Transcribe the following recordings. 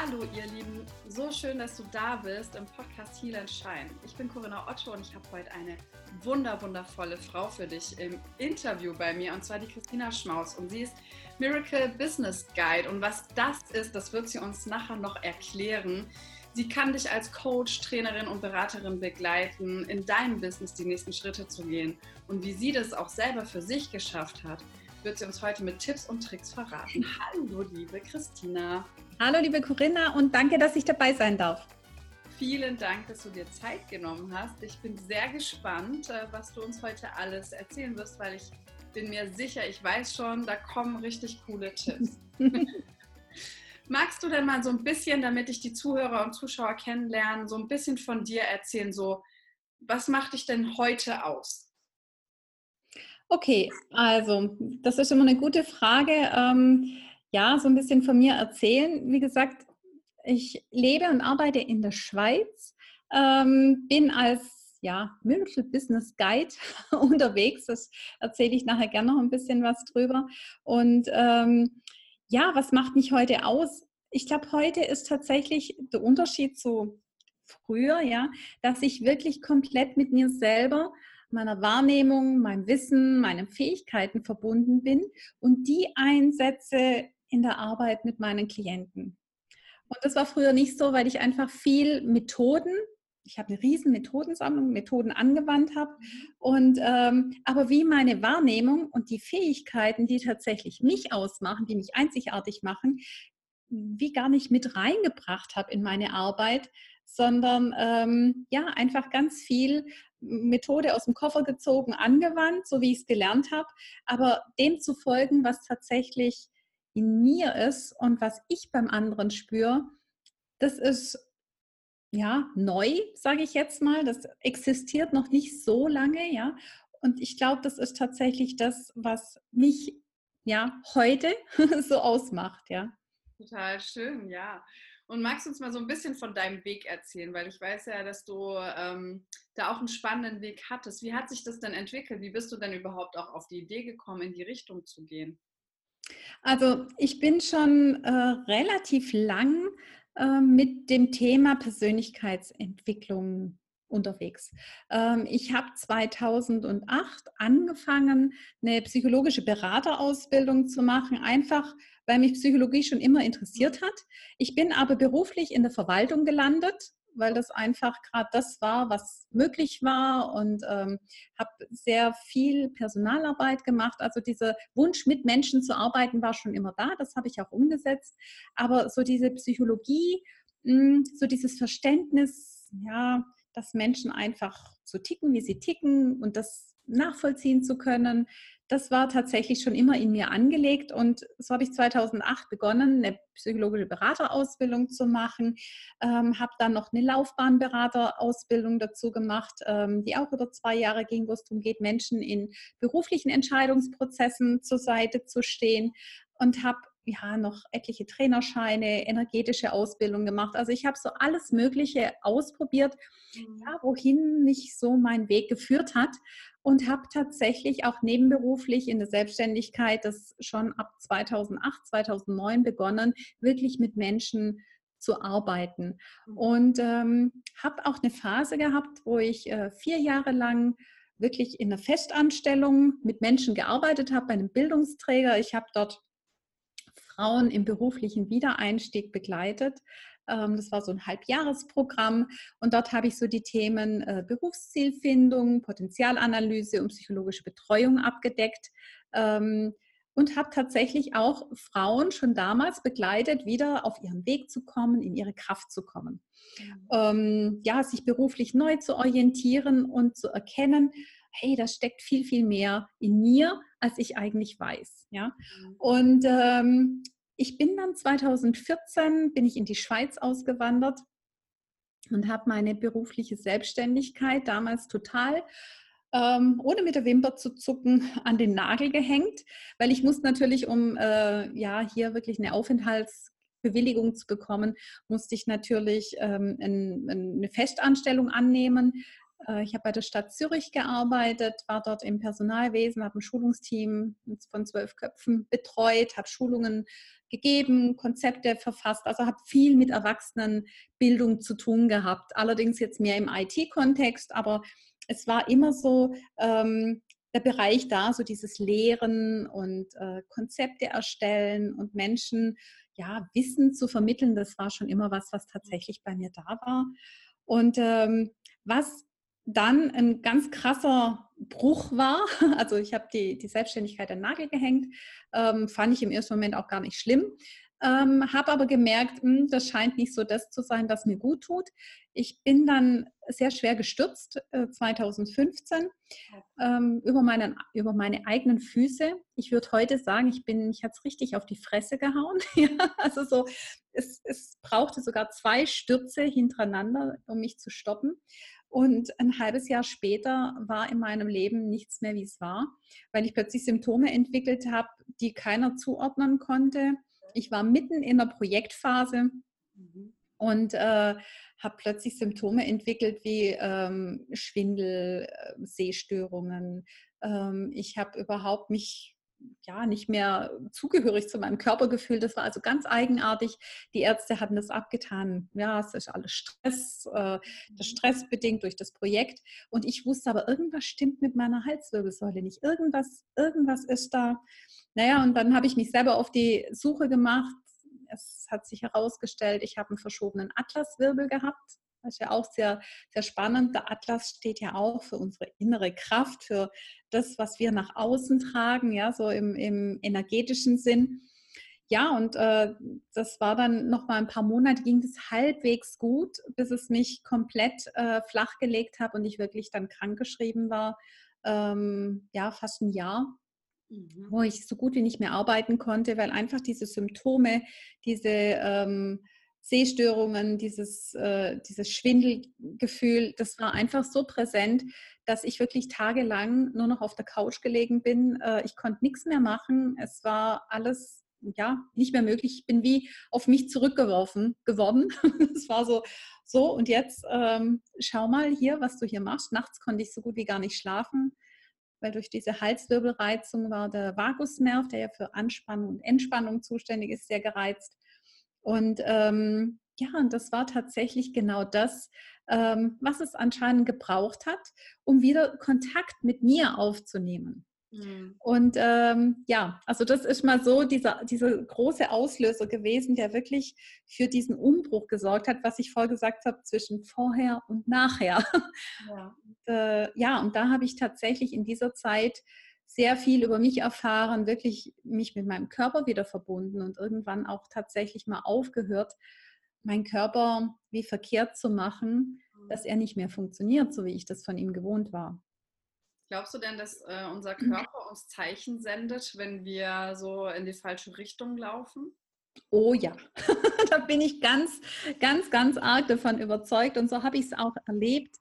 Hallo ihr Lieben, so schön, dass du da bist im Podcast Heal and Shine. Ich bin Corinna Otto und ich habe heute eine wunder wundervolle Frau für dich im Interview bei mir und zwar die Christina Schmaus und sie ist Miracle Business Guide und was das ist, das wird sie uns nachher noch erklären. Sie kann dich als Coach, Trainerin und Beraterin begleiten, in deinem Business die nächsten Schritte zu gehen und wie sie das auch selber für sich geschafft hat wird sie uns heute mit Tipps und Tricks verraten. Hallo, liebe Christina. Hallo, liebe Corinna und danke, dass ich dabei sein darf. Vielen Dank, dass du dir Zeit genommen hast. Ich bin sehr gespannt, äh, was du uns heute alles erzählen wirst, weil ich bin mir sicher, ich weiß schon, da kommen richtig coole Tipps. Magst du denn mal so ein bisschen, damit ich die Zuhörer und Zuschauer kennenlernen, so ein bisschen von dir erzählen, so was macht dich denn heute aus? Okay, also das ist immer eine gute Frage. Ähm, ja, so ein bisschen von mir erzählen. Wie gesagt, ich lebe und arbeite in der Schweiz, ähm, bin als ja, Miracle Business Guide unterwegs. Das erzähle ich nachher gerne noch ein bisschen was drüber. Und ähm, ja, was macht mich heute aus? Ich glaube, heute ist tatsächlich der Unterschied zu früher, ja, dass ich wirklich komplett mit mir selber meiner Wahrnehmung, meinem Wissen, meinen Fähigkeiten verbunden bin und die einsetze in der Arbeit mit meinen Klienten. Und das war früher nicht so, weil ich einfach viel Methoden, ich habe eine riesen Methodensammlung, Methoden angewandt habe. Und ähm, aber wie meine Wahrnehmung und die Fähigkeiten, die tatsächlich mich ausmachen, die mich einzigartig machen, wie gar nicht mit reingebracht habe in meine Arbeit, sondern ähm, ja, einfach ganz viel Methode aus dem Koffer gezogen, angewandt, so wie ich es gelernt habe, aber dem zu folgen, was tatsächlich in mir ist und was ich beim anderen spüre, das ist ja neu, sage ich jetzt mal. Das existiert noch nicht so lange, ja. Und ich glaube, das ist tatsächlich das, was mich ja heute so ausmacht, ja. Total schön, ja. Und magst du uns mal so ein bisschen von deinem Weg erzählen? Weil ich weiß ja, dass du ähm, da auch einen spannenden Weg hattest. Wie hat sich das denn entwickelt? Wie bist du denn überhaupt auch auf die Idee gekommen, in die Richtung zu gehen? Also ich bin schon äh, relativ lang äh, mit dem Thema Persönlichkeitsentwicklung unterwegs. Ähm, ich habe 2008 angefangen, eine psychologische Beraterausbildung zu machen, einfach weil mich Psychologie schon immer interessiert hat. Ich bin aber beruflich in der Verwaltung gelandet, weil das einfach gerade das war, was möglich war und ähm, habe sehr viel Personalarbeit gemacht. Also dieser Wunsch, mit Menschen zu arbeiten, war schon immer da. Das habe ich auch umgesetzt. Aber so diese Psychologie, mh, hm, so dieses Verständnis, ja, dass Menschen einfach so ticken, wie sie ticken und das nachvollziehen zu können, das war tatsächlich schon immer in mir angelegt und so habe ich 2008 begonnen, eine psychologische Beraterausbildung zu machen, ähm, habe dann noch eine Laufbahnberaterausbildung dazu gemacht, ähm, die auch über zwei Jahre ging, wo es darum geht, Menschen in beruflichen Entscheidungsprozessen zur Seite zu stehen und habe ja noch etliche Trainerscheine, energetische Ausbildung gemacht. Also ich habe so alles Mögliche ausprobiert, mhm. ja, wohin mich so mein Weg geführt hat und habe tatsächlich auch nebenberuflich in der Selbstständigkeit das schon ab 2008, 2009 begonnen, wirklich mit Menschen zu arbeiten. Mhm. Und ähm, habe auch eine Phase gehabt, wo ich äh, vier Jahre lang wirklich in einer Festanstellung mit Menschen gearbeitet habe, bei einem Bildungsträger. Ich habe dort Frauen im beruflichen Wiedereinstieg begleitet. Ähm, das war so ein Halbjahresprogramm und dort habe ich so die Themen äh, Berufszielfindung, Potenzialanalyse und psychologische Betreuung abgedeckt ähm, und habe tatsächlich auch Frauen schon damals begleitet, wieder auf ihren Weg zu kommen, in ihre Kraft zu kommen. Mhm. Ähm, ja, sich beruflich neu zu orientieren und zu erkennen, hey, da steckt viel, viel mehr in mir, als ich eigentlich weiß. Ja? Mhm. Und ähm, ich bin dann 2014 bin ich in die Schweiz ausgewandert und habe meine berufliche Selbstständigkeit damals total ähm, ohne mit der Wimper zu zucken an den Nagel gehängt, weil ich musste natürlich, um äh, ja hier wirklich eine Aufenthaltsbewilligung zu bekommen, musste ich natürlich ähm, ein, eine Festanstellung annehmen ich habe bei der Stadt Zürich gearbeitet, war dort im Personalwesen, habe ein Schulungsteam von zwölf Köpfen betreut, habe Schulungen gegeben, Konzepte verfasst, also habe viel mit Erwachsenenbildung zu tun gehabt. Allerdings jetzt mehr im IT-Kontext, aber es war immer so ähm, der Bereich da, so dieses Lehren und äh, Konzepte erstellen und Menschen ja Wissen zu vermitteln. Das war schon immer was, was tatsächlich bei mir da war. Und ähm, was dann ein ganz krasser Bruch war, also ich habe die, die Selbstständigkeit an Nagel gehängt, ähm, fand ich im ersten Moment auch gar nicht schlimm, ähm, habe aber gemerkt, mh, hm, das scheint nicht so das zu sein, was mir gut tut. Ich bin dann sehr schwer gestürzt, äh, 2015, ähm, über, meinen, über meine eigenen Füße. Ich würde heute sagen, ich bin, ich hatte es richtig auf die Fresse gehauen. also so, es, es brauchte sogar zwei Stürze hintereinander, um mich zu stoppen. Und ein halbes Jahr später war in meinem Leben nichts mehr, wie es war, weil ich plötzlich Symptome entwickelt habe, die keiner zuordnen konnte. Ich war mitten in der Projektphase mhm. und äh, habe plötzlich Symptome entwickelt wie ähm, Schwindel, äh, Sehstörungen. Ähm, ich habe überhaupt mich ja, nicht mehr zugehörig zu meinem Körpergefühl. Das war also ganz eigenartig. Die Ärzte hatten das abgetan. Ja, es ist alles Stress, äh, der mhm. Stress bedingt durch das Projekt. Und ich wusste aber, irgendwas stimmt mit meiner Halswirbelsäule nicht. Irgendwas, irgendwas ist da. Naja, und dann habe ich mich selber auf die Suche gemacht. Es hat sich herausgestellt, ich habe einen verschobenen Atlaswirbel gehabt. Das ist ja auch sehr, sehr spannend. Der Atlas steht ja auch für unsere innere Kraft, für das, was wir nach außen tragen, ja, so im, im energetischen Sinn. Ja, und äh, das war dann noch mal ein paar Monate, ging es halbwegs gut, bis es mich komplett äh, flachgelegt hat und ich wirklich dann krankgeschrieben war. Ähm, ja, fast ein Jahr, mhm. wo ich so gut wie nicht mehr arbeiten konnte, weil einfach diese Symptome, diese ähm, Sehstörungen, dieses, äh, dieses Schwindelgefühl, das war einfach so präsent, dass ich wirklich tagelang nur noch auf der Couch gelegen bin. Äh, ich konnte nichts mehr machen. Es war alles ja nicht mehr möglich. Ich bin wie auf mich zurückgeworfen geworden. Es war so, so und jetzt ähm, schau mal hier, was du hier machst. Nachts konnte ich so gut wie gar nicht schlafen weil durch diese Halswirbelreizung war der Vagusnerv, der ja für Anspannung und Entspannung zuständig ist, sehr gereizt. Und ähm, ja, und das war tatsächlich genau das, ähm, was es anscheinend gebraucht hat, um wieder Kontakt mit mir aufzunehmen. Mhm. Und ähm, ja, also das ist mal so dieser, dieser große Auslöser gewesen, der wirklich für diesen Umbruch gesorgt hat, was ich vorher gesagt habe, zwischen vorher und nachher. Ja, und, äh, ja, und da habe ich tatsächlich in dieser Zeit sehr viel über mich erfahren, wirklich mich mit meinem Körper wieder verbunden und irgendwann auch tatsächlich mal aufgehört, meinen Körper wie verkehrt zu machen, dass er nicht mehr funktioniert, so wie ich das von ihm gewohnt war. Glaubst du denn, dass äh, unser Körper uns Zeichen sendet, wenn wir so in die falsche Richtung laufen? Oh ja, da bin ich ganz, ganz, ganz arg davon überzeugt und so habe ich es auch erlebt.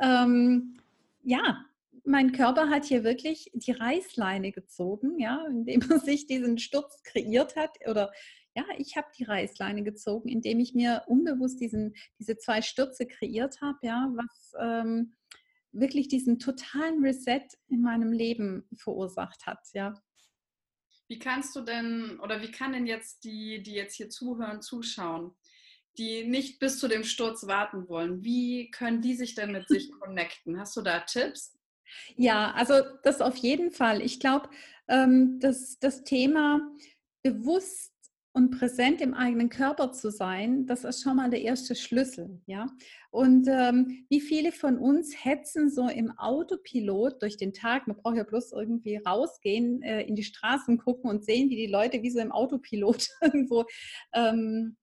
Ähm, ja, mein Körper hat hier wirklich die Reißleine gezogen, ja, indem er sich diesen Sturz kreiert hat. Oder ja, ich habe die Reißleine gezogen, indem ich mir unbewusst diesen, diese zwei Stürze kreiert habe, ja, was ähm, wirklich diesen totalen Reset in meinem Leben verursacht hat, ja. Wie kannst du denn oder wie kann denn jetzt die, die jetzt hier zuhören, zuschauen, die nicht bis zu dem Sturz warten wollen, wie können die sich denn mit sich connecten? Hast du da Tipps? Ja, also das auf jeden Fall. Ich glaube, ähm, dass das Thema bewusst und präsent im eigenen Körper zu sein, das ist schon mal der erste Schlüssel, ja. Und ähm, wie viele von uns hetzen so im Autopilot durch den Tag? Man braucht ja bloß irgendwie rausgehen, äh, in die Straßen gucken und sehen, wie die Leute wie so im Autopilot irgendwo ähm,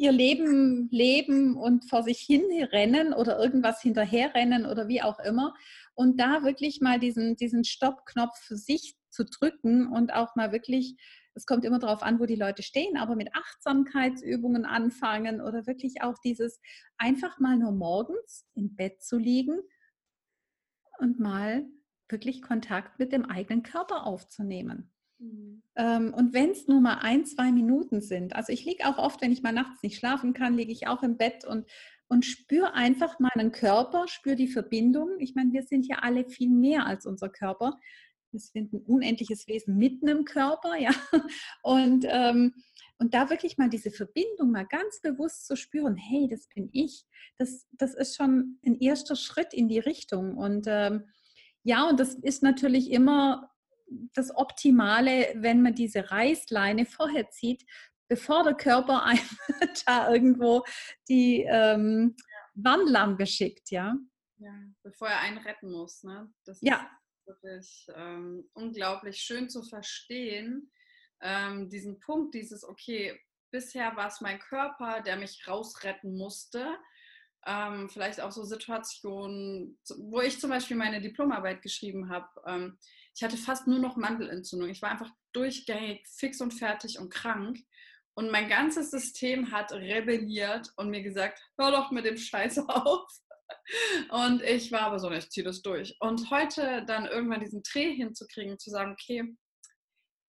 ihr Leben leben und vor sich hin rennen oder irgendwas hinterherrennen oder wie auch immer. Und da wirklich mal diesen, diesen Stoppknopf für sich zu drücken und auch mal wirklich, es kommt immer darauf an, wo die Leute stehen, aber mit Achtsamkeitsübungen anfangen oder wirklich auch dieses einfach mal nur morgens im Bett zu liegen und mal wirklich Kontakt mit dem eigenen Körper aufzunehmen. Mhm. Ähm, und wenn es nur mal ein, zwei Minuten sind, also ich liege auch oft, wenn ich mal nachts nicht schlafen kann, liege ich auch im Bett und und spür einfach meinen Körper, spür die Verbindung. Ich meine, wir sind ja alle viel mehr als unser Körper. Wir sind ein unendliches Wesen mitten im Körper, ja. Und, ähm, und da wirklich mal diese Verbindung mal ganz bewusst zu spüren, hey, das bin ich, das, das ist schon ein erster Schritt in die Richtung. Und ähm, ja, und das ist natürlich immer das Optimale, wenn man diese Reißleine vorher zieht, bevor der Körper einem da irgendwo die ähm, Warnlampe schickt, ja. Ja, bevor er einen retten muss. Ne? Das ja. ist wirklich ähm, unglaublich schön zu verstehen, ähm, diesen Punkt, dieses, okay, bisher war es mein Körper, der mich rausretten musste. Ähm, vielleicht auch so Situationen, wo ich zum Beispiel meine Diplomarbeit geschrieben habe. Ähm, ich hatte fast nur noch Mandelentzündung. Ich war einfach durchgängig fix und fertig und krank. Und mein ganzes System hat rebelliert und mir gesagt, hör doch mit dem Scheiß auf. Und ich war aber so, ich ziehe das durch. Und heute dann irgendwann diesen Dreh hinzukriegen, zu sagen, okay,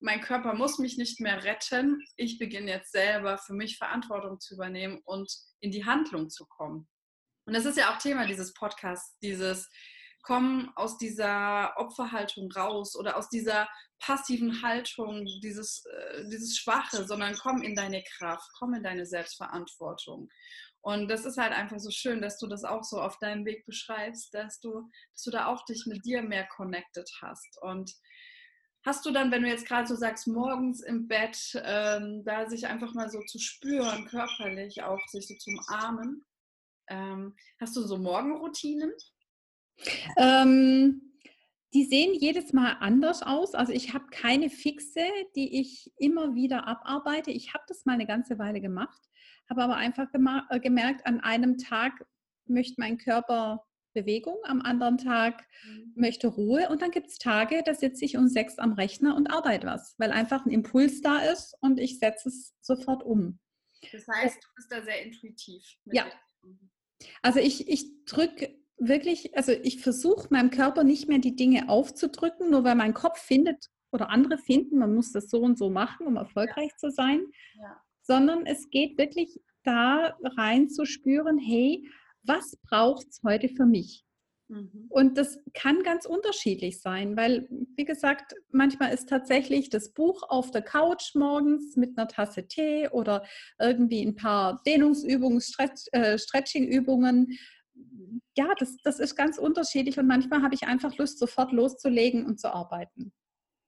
mein Körper muss mich nicht mehr retten. Ich beginne jetzt selber für mich Verantwortung zu übernehmen und in die Handlung zu kommen. Und das ist ja auch Thema dieses Podcasts, dieses Kommen aus dieser Opferhaltung raus oder aus dieser passiven Haltung, dieses, äh, dieses Schwache, sondern komm in deine Kraft, komm in deine Selbstverantwortung. Und das ist halt einfach so schön, dass du das auch so auf deinem Weg beschreibst, dass du, dass du da auch dich mit dir mehr connected hast. Und hast du dann, wenn du jetzt gerade so sagst, morgens im Bett, ähm, da sich einfach mal so zu spüren, körperlich auch sich so zum Armen, ähm, hast du so Morgenroutinen? Ähm, die sehen jedes Mal anders aus. Also ich habe keine fixe, die ich immer wieder abarbeite. Ich habe das mal eine ganze Weile gemacht, habe aber einfach äh, gemerkt, an einem Tag möchte mein Körper Bewegung, am anderen Tag mhm. möchte Ruhe und dann gibt es Tage, da sitze ich um sechs am Rechner und arbeite was, weil einfach ein Impuls da ist und ich setze es sofort um. Das heißt, du bist da sehr intuitiv. ja. Also ich, ich drücke wirklich, also ich versuche meinem Körper nicht mehr die Dinge aufzudrücken, nur weil mein Kopf findet oder andere finden, man muss das so und so machen, um erfolgreich ja. zu sein, ja. sondern es geht wirklich da rein zu spüren, hey, was braucht es heute für mich? Mhm. Und das kann ganz unterschiedlich sein, weil, wie gesagt, manchmal ist tatsächlich das Buch auf der Couch morgens mit einer Tasse Tee oder irgendwie ein paar Dehnungsübungen, Stretch, äh, Stretchingübungen ja, das, das ist ganz unterschiedlich und manchmal habe ich einfach Lust, sofort loszulegen und zu arbeiten.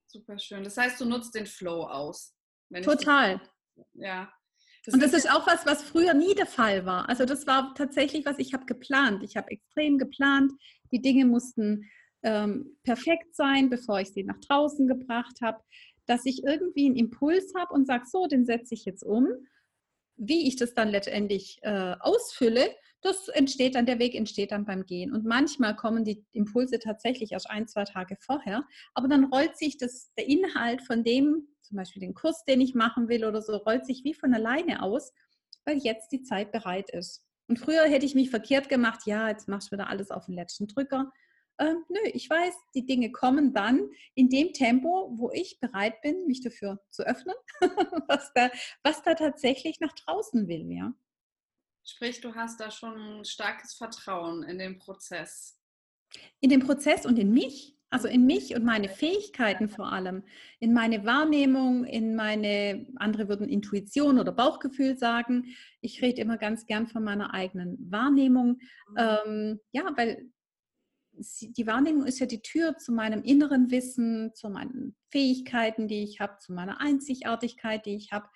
Super schön. Das heißt, du nutzt den Flow aus. Total. Das, ja. Das und das ist auch was, was früher nie der Fall war. Also das war tatsächlich was, ich habe geplant. Ich habe extrem geplant. Die Dinge mussten ähm, perfekt sein, bevor ich sie nach draußen gebracht habe. Dass ich irgendwie einen Impuls habe und sage, so, den setze ich jetzt um. Wie ich das dann letztendlich äh, ausfülle, das entsteht dann, der Weg entsteht dann beim Gehen. Und manchmal kommen die Impulse tatsächlich erst ein, zwei Tage vorher, aber dann rollt sich das, der Inhalt von dem, zum Beispiel den Kurs, den ich machen will oder so, rollt sich wie von alleine aus, weil jetzt die Zeit bereit ist. Und früher hätte ich mich verkehrt gemacht, ja, jetzt machst du wieder alles auf den letzten Drücker. Ähm, nö, ich weiß, die Dinge kommen dann in dem Tempo, wo ich bereit bin, mich dafür zu öffnen, was, da, was da tatsächlich nach draußen will, ja. Sprich, du hast da schon ein starkes Vertrauen in den Prozess. In den Prozess und in mich. Also in mich und meine Fähigkeiten vor allem, in meine Wahrnehmung, in meine, andere würden Intuition oder Bauchgefühl sagen. Ich rede immer ganz gern von meiner eigenen Wahrnehmung. Mhm. Ähm, ja, weil die Wahrnehmung ist ja die Tür zu meinem inneren Wissen, zu meinen Fähigkeiten, die ich habe, zu meiner Einzigartigkeit, die ich habe.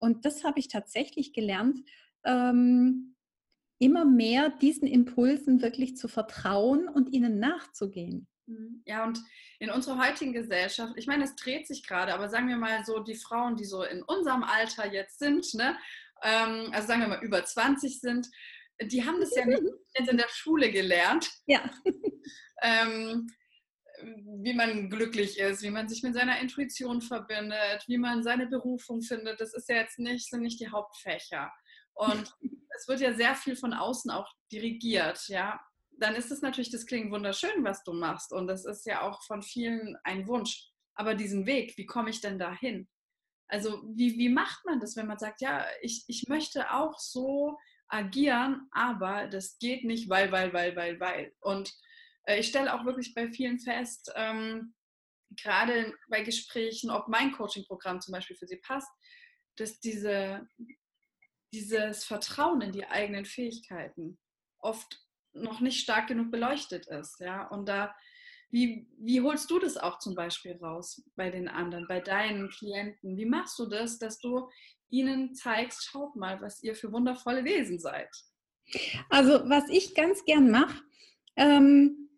Und das habe ich tatsächlich gelernt, ähm, immer mehr diesen Impulsen wirklich zu vertrauen und ihnen nachzugehen. Mhm. Ja, und in unserer heutigen Gesellschaft, ich meine, es dreht sich gerade, aber sagen wir mal so, die Frauen, die so in unserem Alter jetzt sind, ne, ähm, also sagen wir mal über 20 sind, die haben das ja nicht jetzt in der Schule gelernt. Ja. ähm, wie man glücklich ist, wie man sich mit seiner Intuition verbindet, wie man seine Berufung findet. Das ist ja jetzt nicht, sind nicht die Hauptfächer. Und es wird ja sehr viel von außen auch dirigiert, ja. Dann ist es natürlich, das klingt wunderschön, was du machst. Und das ist ja auch von vielen ein Wunsch. Aber diesen Weg, wie komme ich denn dahin? Also wie, wie macht man das, wenn man sagt, ja, ich, ich möchte auch so agieren, aber das geht nicht, weil, weil, weil, weil, weil. Und äh, ich stelle auch wirklich bei vielen fest, ähm, gerade bei Gesprächen, ob mein Coaching-Programm zum Beispiel für sie passt, dass diese, dieses Vertrauen in die eigenen Fähigkeiten oft noch nicht stark genug beleuchtet ist. Ja? Und da, wie, wie holst du das auch zum Beispiel raus bei den anderen, bei deinen Klienten? Wie machst du das, dass du ihnen zeigst, schaut mal, was ihr für wundervolle Wesen seid? Also, was ich ganz gern mache, ähm,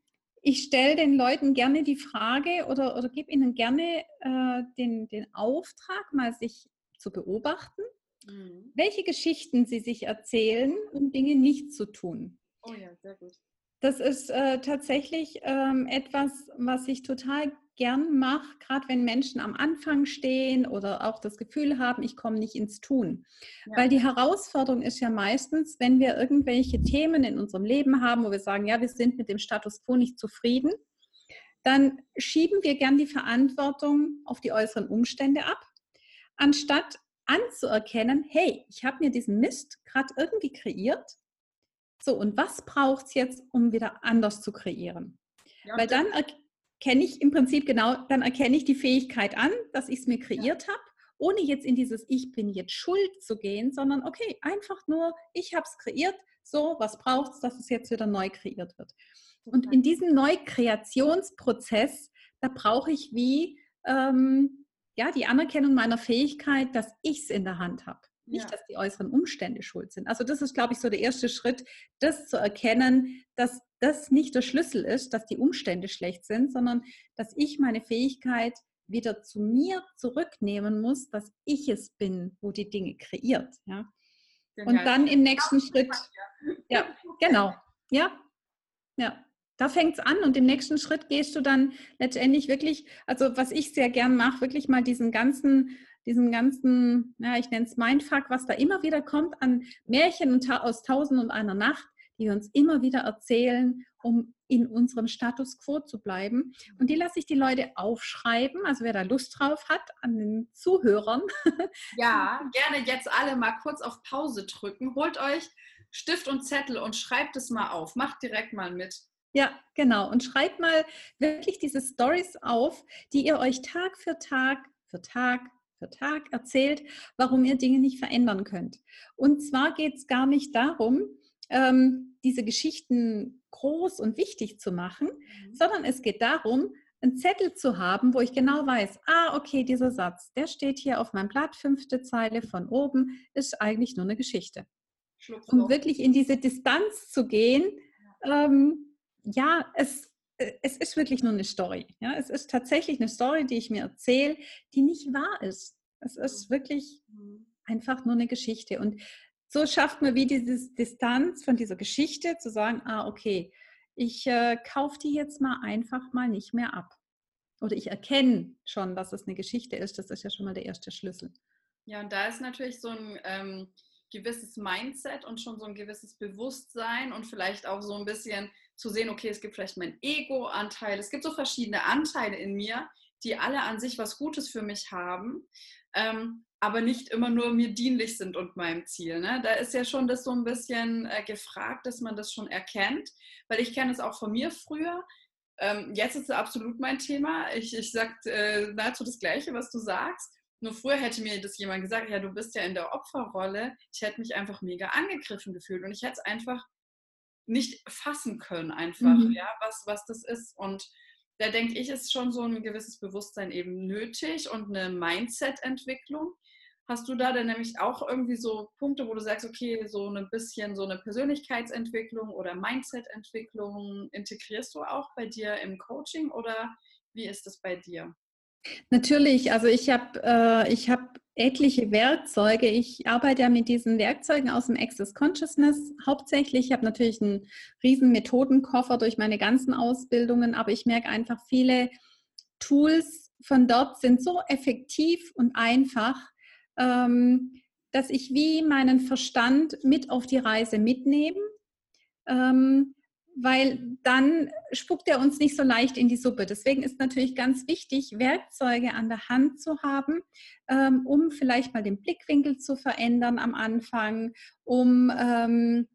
ich stelle den Leuten gerne die Frage oder, oder gebe ihnen gerne äh, den, den Auftrag, mal sich zu beobachten, mhm. welche Geschichten sie sich erzählen, um Dinge nicht zu tun. Oh ja, sehr gut. Das ist äh, tatsächlich ähm, etwas, was ich total gern mache, gerade wenn Menschen am Anfang stehen oder auch das Gefühl haben, ich komme nicht ins Tun. Ja. Weil die Herausforderung ist ja meistens, wenn wir irgendwelche Themen in unserem Leben haben, wo wir sagen, ja, wir sind mit dem Status quo nicht zufrieden, dann schieben wir gern die Verantwortung auf die äußeren Umstände ab, anstatt anzuerkennen, hey, ich habe mir diesen Mist gerade irgendwie kreiert. So, und was braucht es jetzt, um wieder anders zu kreieren? Ja, Weil dann kenne ich im Prinzip genau, dann erkenne ich die Fähigkeit an, dass ich es mir kreiert ja. habe, ohne jetzt in dieses Ich bin jetzt schuld zu gehen, sondern okay, einfach nur, ich habe es kreiert, so, was braucht es, dass es jetzt wieder neu kreiert wird. Und in diesem Neukreationsprozess, da brauche ich wie ähm, ja, die Anerkennung meiner Fähigkeit, dass ich es in der Hand habe. Nicht, ja. dass die äußeren Umstände schuld sind. Also das ist, glaube ich, so der erste Schritt, das zu erkennen, dass das nicht der Schlüssel ist, dass die Umstände schlecht sind, sondern dass ich meine Fähigkeit wieder zu mir zurücknehmen muss, dass ich es bin, wo die Dinge kreiert. Ja? Und dann im nächsten Schritt, ja, genau, ja, ja. Da fängt es an und im nächsten Schritt gehst du dann letztendlich wirklich, also was ich sehr gern mache, wirklich mal diesen ganzen diesen ganzen, ja, ich nenne es Mindfuck, was da immer wieder kommt an Märchen aus Tausend und einer Nacht, die wir uns immer wieder erzählen, um in unserem Status quo zu bleiben. Und die lasse ich die Leute aufschreiben, also wer da Lust drauf hat, an den Zuhörern. Ja, gerne jetzt alle mal kurz auf Pause drücken. Holt euch Stift und Zettel und schreibt es mal auf. Macht direkt mal mit. Ja, genau. Und schreibt mal wirklich diese Stories auf, die ihr euch Tag für Tag für Tag für Tag erzählt, warum ihr Dinge nicht verändern könnt. Und zwar geht es gar nicht darum, ähm, diese Geschichten groß und wichtig zu machen, mhm. sondern es geht darum, einen Zettel zu haben, wo ich genau weiß, ah, okay, dieser Satz, der steht hier auf meinem Blatt, fünfte Zeile von oben, ist eigentlich nur eine Geschichte. Um wirklich in diese Distanz zu gehen, ähm, ja, es äh, es ist wirklich nur eine Story. Ja? Es ist tatsächlich eine Story, die ich mir erzähle, die nicht wahr ist. Es ist wirklich mhm. einfach nur eine Geschichte. Und so schafft man wie diese Distanz von dieser Geschichte zu sagen, ah, okay, ich äh, kaufe die jetzt mal einfach mal nicht mehr ab. Oder ich erkenne schon, dass es eine Geschichte ist. Das ist ja schon mal der erste Schlüssel. Ja, und da ist natürlich so ein ähm, gewisses Mindset und schon so ein gewisses Bewusstsein und vielleicht auch so ein bisschen zu sehen, okay, es gibt vielleicht mein Ego-Anteil, es gibt so verschiedene Anteile in mir, die alle an sich was Gutes für mich haben, ähm, aber nicht immer nur mir dienlich sind und meinem Ziel. Ne? Da ist ja schon das so ein bisschen äh, gefragt, dass man das schon erkennt, weil ich kenne es auch von mir früher. Ähm, jetzt ist es absolut mein Thema. Ich, ich sage äh, nahezu das Gleiche, was du sagst. Nur früher hätte mir das jemand gesagt, ja, du bist ja in der Opferrolle. Ich hätte mich einfach mega angegriffen gefühlt und ich hätte es einfach nicht fassen können, einfach, mhm. ja, was, was das ist. Und da denke ich, ist schon so ein gewisses Bewusstsein eben nötig und eine Mindset-Entwicklung. Hast du da denn nämlich auch irgendwie so Punkte, wo du sagst, okay, so ein bisschen so eine Persönlichkeitsentwicklung oder Mindset-Entwicklung integrierst du auch bei dir im Coaching oder wie ist das bei dir? Natürlich, also ich habe äh, hab etliche Werkzeuge. Ich arbeite ja mit diesen Werkzeugen aus dem Access Consciousness hauptsächlich. Ich habe natürlich einen riesen Methodenkoffer durch meine ganzen Ausbildungen, aber ich merke einfach, viele Tools von dort sind so effektiv und einfach, ähm, dass ich wie meinen Verstand mit auf die Reise mitnehme. Ähm, weil dann spuckt er uns nicht so leicht in die Suppe. Deswegen ist natürlich ganz wichtig, Werkzeuge an der Hand zu haben, ähm, um vielleicht mal den Blickwinkel zu verändern am Anfang, um ähm,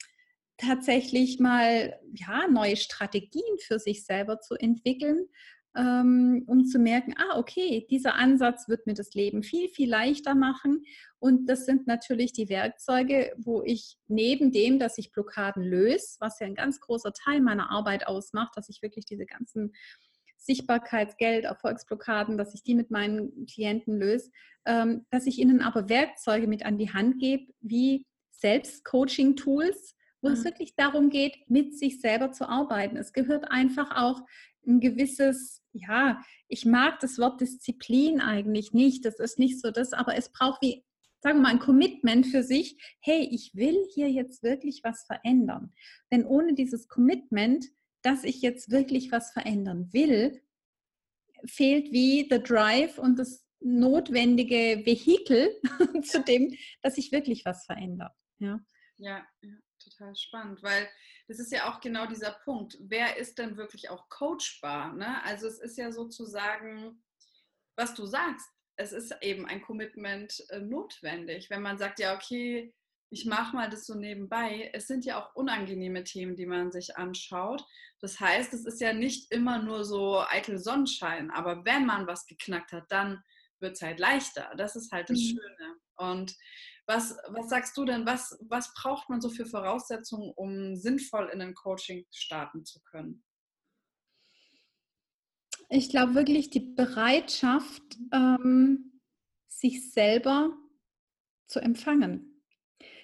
tatsächlich mal ja, neue Strategien für sich selber zu entwickeln, ähm, um zu merken, ah, okay, dieser Ansatz wird mir das Leben viel, viel leichter machen. Und das sind natürlich die Werkzeuge, wo ich neben dem, dass ich Blockaden löse, was ja ein ganz großer Teil meiner Arbeit ausmacht, dass ich wirklich diese ganzen Sichtbarkeits-, Geld-, Erfolgsblockaden, dass ich die mit meinen Klienten löse, ähm, dass ich ihnen aber Werkzeuge mit an die Hand gebe, wie Selbst-Coaching-Tools, wo mhm. es wirklich darum geht, mit sich selber zu arbeiten. Es gehört einfach auch ein gewisses, ja, ich mag das Wort Disziplin eigentlich nicht, das ist nicht so das, aber es braucht wie, sagen wir mal, ein Commitment für sich, hey, ich will hier jetzt wirklich was verändern. Denn ohne dieses Commitment, dass ich jetzt wirklich was verändern will, fehlt wie der Drive und das notwendige Vehikel zu dem, dass ich wirklich was verändere. Ja, ja, ja total spannend, weil das ist ja auch genau dieser Punkt. Wer ist denn wirklich auch coachbar? Ne? Also es ist ja sozusagen, was du sagst, es ist eben ein Commitment äh, notwendig. Wenn man sagt, ja, okay, ich mache mal das so nebenbei. Es sind ja auch unangenehme Themen, die man sich anschaut. Das heißt, es ist ja nicht immer nur so eitel Sonnenschein, aber wenn man was geknackt hat, dann wird es halt leichter. Das ist halt das mhm. Schöne. Und was, was sagst du denn, was, was braucht man so für Voraussetzungen, um sinnvoll in ein Coaching starten zu können? Ich glaube wirklich die Bereitschaft, ähm, sich selber zu empfangen.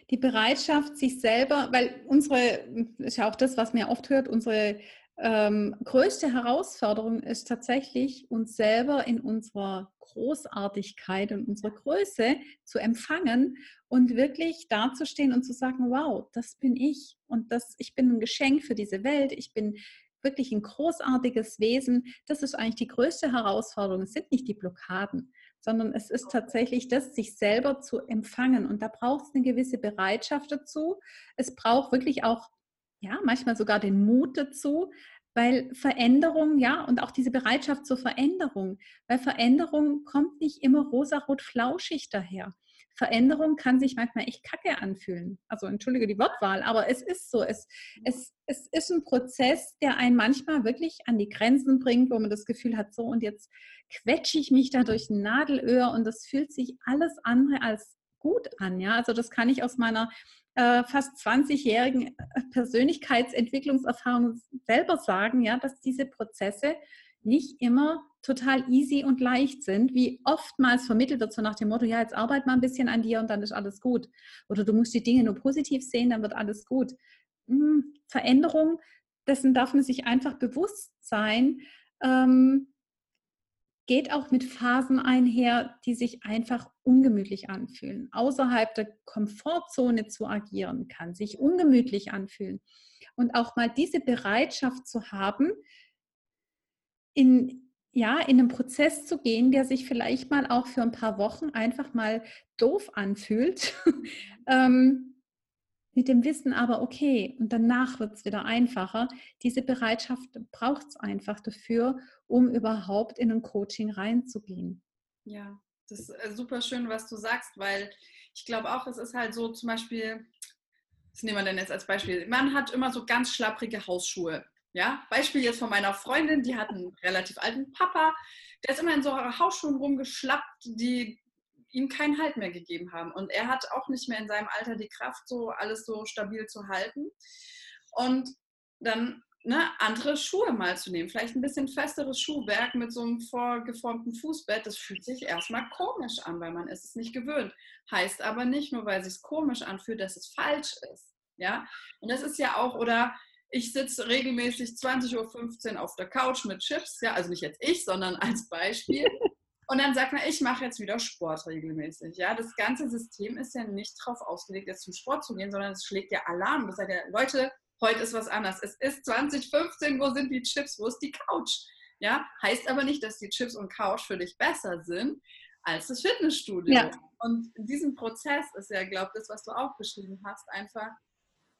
Die Bereitschaft, sich selber, weil unsere, ist ja auch das, was man oft hört, unsere ähm, größte Herausforderung ist tatsächlich, uns selber in unserer Großartigkeit und unserer Größe zu empfangen und wirklich dazustehen und zu sagen, wow, das bin ich und das, ich bin ein Geschenk für diese Welt, ich bin wirklich ein großartiges Wesen. Das ist eigentlich die größte Herausforderung. Es sind nicht die Blockaden, sondern es ist tatsächlich das, sich selber zu empfangen. Und da braucht es eine gewisse Bereitschaft dazu. Es braucht wirklich auch ja, manchmal sogar den Mut dazu, weil Veränderung, ja, und auch diese Bereitschaft zur Veränderung, weil Veränderung kommt nicht immer rosarot flauschig daher. Veränderung kann sich manchmal echt kacke anfühlen. Also entschuldige die Wortwahl, aber es ist so. Es, es, es ist ein Prozess, der einen manchmal wirklich an die Grenzen bringt, wo man das Gefühl hat, so und jetzt quetsche ich mich da durch ein Nadelöhr und das fühlt sich alles andere als gut an. Ja, also das kann ich aus meiner äh, fast 20-jährigen äh, Persönlichkeitsentwicklungserfahrung selber sagen, ja, dass diese Prozesse nicht immer total easy und leicht sind, wie oftmals vermittelt wird, so nach dem Motto, ja, jetzt arbeit mal ein bisschen an dir und dann ist alles gut. Oder du musst die Dinge nur positiv sehen, dann wird alles gut. Hm, Veränderung, dessen darf man sich einfach bewusst sein. Ähm, geht auch mit Phasen einher, die sich einfach ungemütlich anfühlen. Außerhalb der Komfortzone zu agieren, kann sich ungemütlich anfühlen. Und auch mal diese Bereitschaft zu haben, in, ja, in einen Prozess zu gehen, der sich vielleicht mal auch für ein paar Wochen einfach mal doof anfühlt. ähm, mit dem Wissen aber, okay, und danach wird es wieder einfacher. Diese Bereitschaft braucht es einfach dafür, um überhaupt in ein Coaching reinzugehen. Ja, das ist äh, super schön, was du sagst, weil ich glaube auch, es ist halt so zum Beispiel, was nehmen wir denn jetzt als Beispiel? Man hat immer so ganz schlapprige Hausschuhe. Ja, Beispiel jetzt von meiner Freundin, die hat einen relativ alten Papa, der ist immer in so Hausschuhen rumgeschlappt, die ihm keinen Halt mehr gegeben haben. Und er hat auch nicht mehr in seinem Alter die Kraft, so alles so stabil zu halten. Und dann ne, andere Schuhe mal zu nehmen, vielleicht ein bisschen festeres Schuhwerk mit so einem vorgeformten Fußbett, das fühlt sich erstmal komisch an, weil man ist es nicht gewöhnt. Heißt aber nicht nur, weil es sich komisch anfühlt, dass es falsch ist. Ja, und das ist ja auch, oder ich sitze regelmäßig 20.15 Uhr auf der Couch mit Chips, ja, also nicht jetzt ich, sondern als Beispiel. Und dann sagt man, ich mache jetzt wieder Sport regelmäßig. Ja, das ganze System ist ja nicht darauf ausgelegt, jetzt zum Sport zu gehen, sondern es schlägt ja Alarm. Das sagt ja, Leute, heute ist was anders. Es ist 2015, wo sind die Chips, wo ist die Couch? Ja, heißt aber nicht, dass die Chips und Couch für dich besser sind als das Fitnessstudio. Ja. Und in diesem Prozess ist ja, glaube ich, das, was du auch beschrieben hast, einfach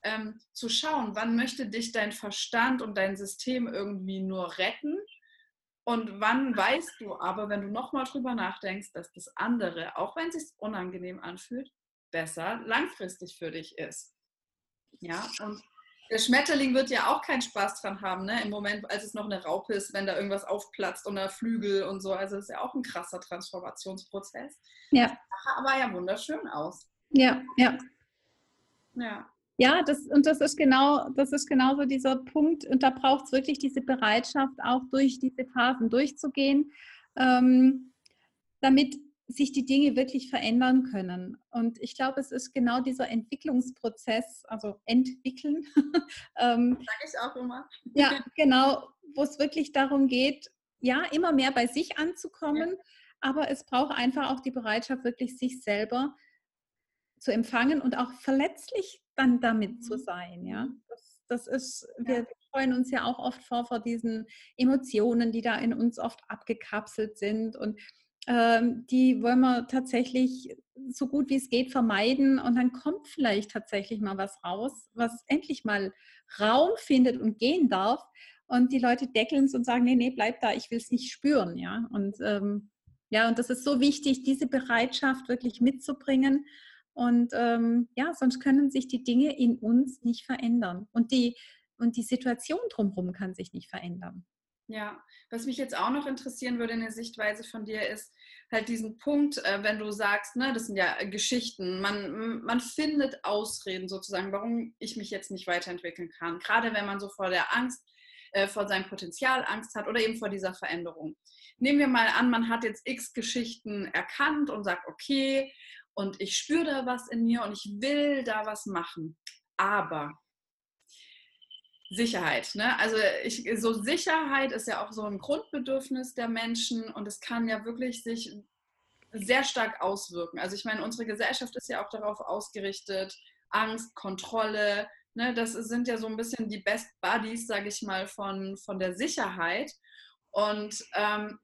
ähm, zu schauen, wann möchte dich dein Verstand und dein System irgendwie nur retten und wann weißt du aber, wenn du nochmal drüber nachdenkst, dass das andere, auch wenn es sich unangenehm anfühlt, besser langfristig für dich ist. Ja, und der Schmetterling wird ja auch keinen Spaß dran haben, ne? Im Moment, als es noch eine Raupe ist, wenn da irgendwas aufplatzt und da Flügel und so. Also das ist ja auch ein krasser Transformationsprozess. Ja. Aber ja wunderschön aus. Ja, ja. Ja. Ja, das, und das ist genau, das ist genauso dieser Punkt. Und da braucht es wirklich diese Bereitschaft, auch durch diese Phasen durchzugehen, ähm, damit sich die Dinge wirklich verändern können. Und ich glaube, es ist genau dieser Entwicklungsprozess, also entwickeln. ähm, Sag ich auch immer. ja, genau, wo es wirklich darum geht, ja, immer mehr bei sich anzukommen, ja. aber es braucht einfach auch die Bereitschaft, wirklich sich selber zu empfangen und auch verletzlich dann damit zu mhm. sein. Ja, mhm. das, das ist, wir ja. freuen uns ja auch oft vor, vor diesen Emotionen, die da in uns oft abgekapselt sind und ähm, die wollen wir tatsächlich so gut wie es geht vermeiden und dann kommt vielleicht tatsächlich mal was raus, was endlich mal Raum findet und gehen darf und die Leute deckeln es und sagen, nee, nee, bleib da, ich will es nicht spüren, ja und ähm, ja, und das ist so wichtig, diese Bereitschaft wirklich mitzubringen und ähm, ja, sonst können sich die Dinge in uns nicht verändern. Und die, und die Situation drumherum kann sich nicht verändern. Ja, was mich jetzt auch noch interessieren würde in der Sichtweise von dir ist halt diesen Punkt, äh, wenn du sagst, ne, das sind ja Geschichten, man, man findet Ausreden sozusagen, warum ich mich jetzt nicht weiterentwickeln kann. Gerade wenn man so vor der Angst, äh, vor seinem Potenzial Angst hat oder eben vor dieser Veränderung. Nehmen wir mal an, man hat jetzt x Geschichten erkannt und sagt, okay, und ich spüre da was in mir und ich will da was machen. Aber Sicherheit, ne? Also ich, so Sicherheit ist ja auch so ein Grundbedürfnis der Menschen und es kann ja wirklich sich sehr stark auswirken. Also ich meine, unsere Gesellschaft ist ja auch darauf ausgerichtet, Angst, Kontrolle, ne? Das sind ja so ein bisschen die Best Buddies, sage ich mal, von, von der Sicherheit. Und ähm,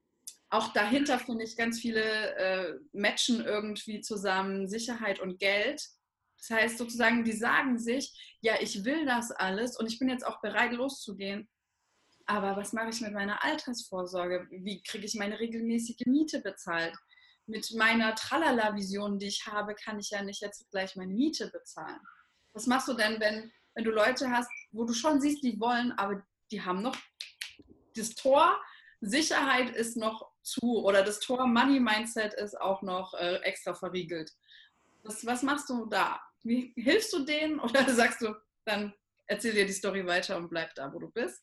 auch dahinter finde ich ganz viele äh, matchen irgendwie zusammen Sicherheit und Geld. Das heißt sozusagen, die sagen sich, ja, ich will das alles und ich bin jetzt auch bereit loszugehen. Aber was mache ich mit meiner Altersvorsorge? Wie kriege ich meine regelmäßige Miete bezahlt? Mit meiner Tralala-Vision, die ich habe, kann ich ja nicht jetzt gleich meine Miete bezahlen. Was machst du denn, wenn, wenn du Leute hast, wo du schon siehst, die wollen, aber die haben noch das Tor, Sicherheit ist noch zu oder das Tor Money Mindset ist auch noch äh, extra verriegelt. Was, was machst du da? Wie, hilfst du denen oder sagst du, dann erzähl dir die Story weiter und bleib da, wo du bist?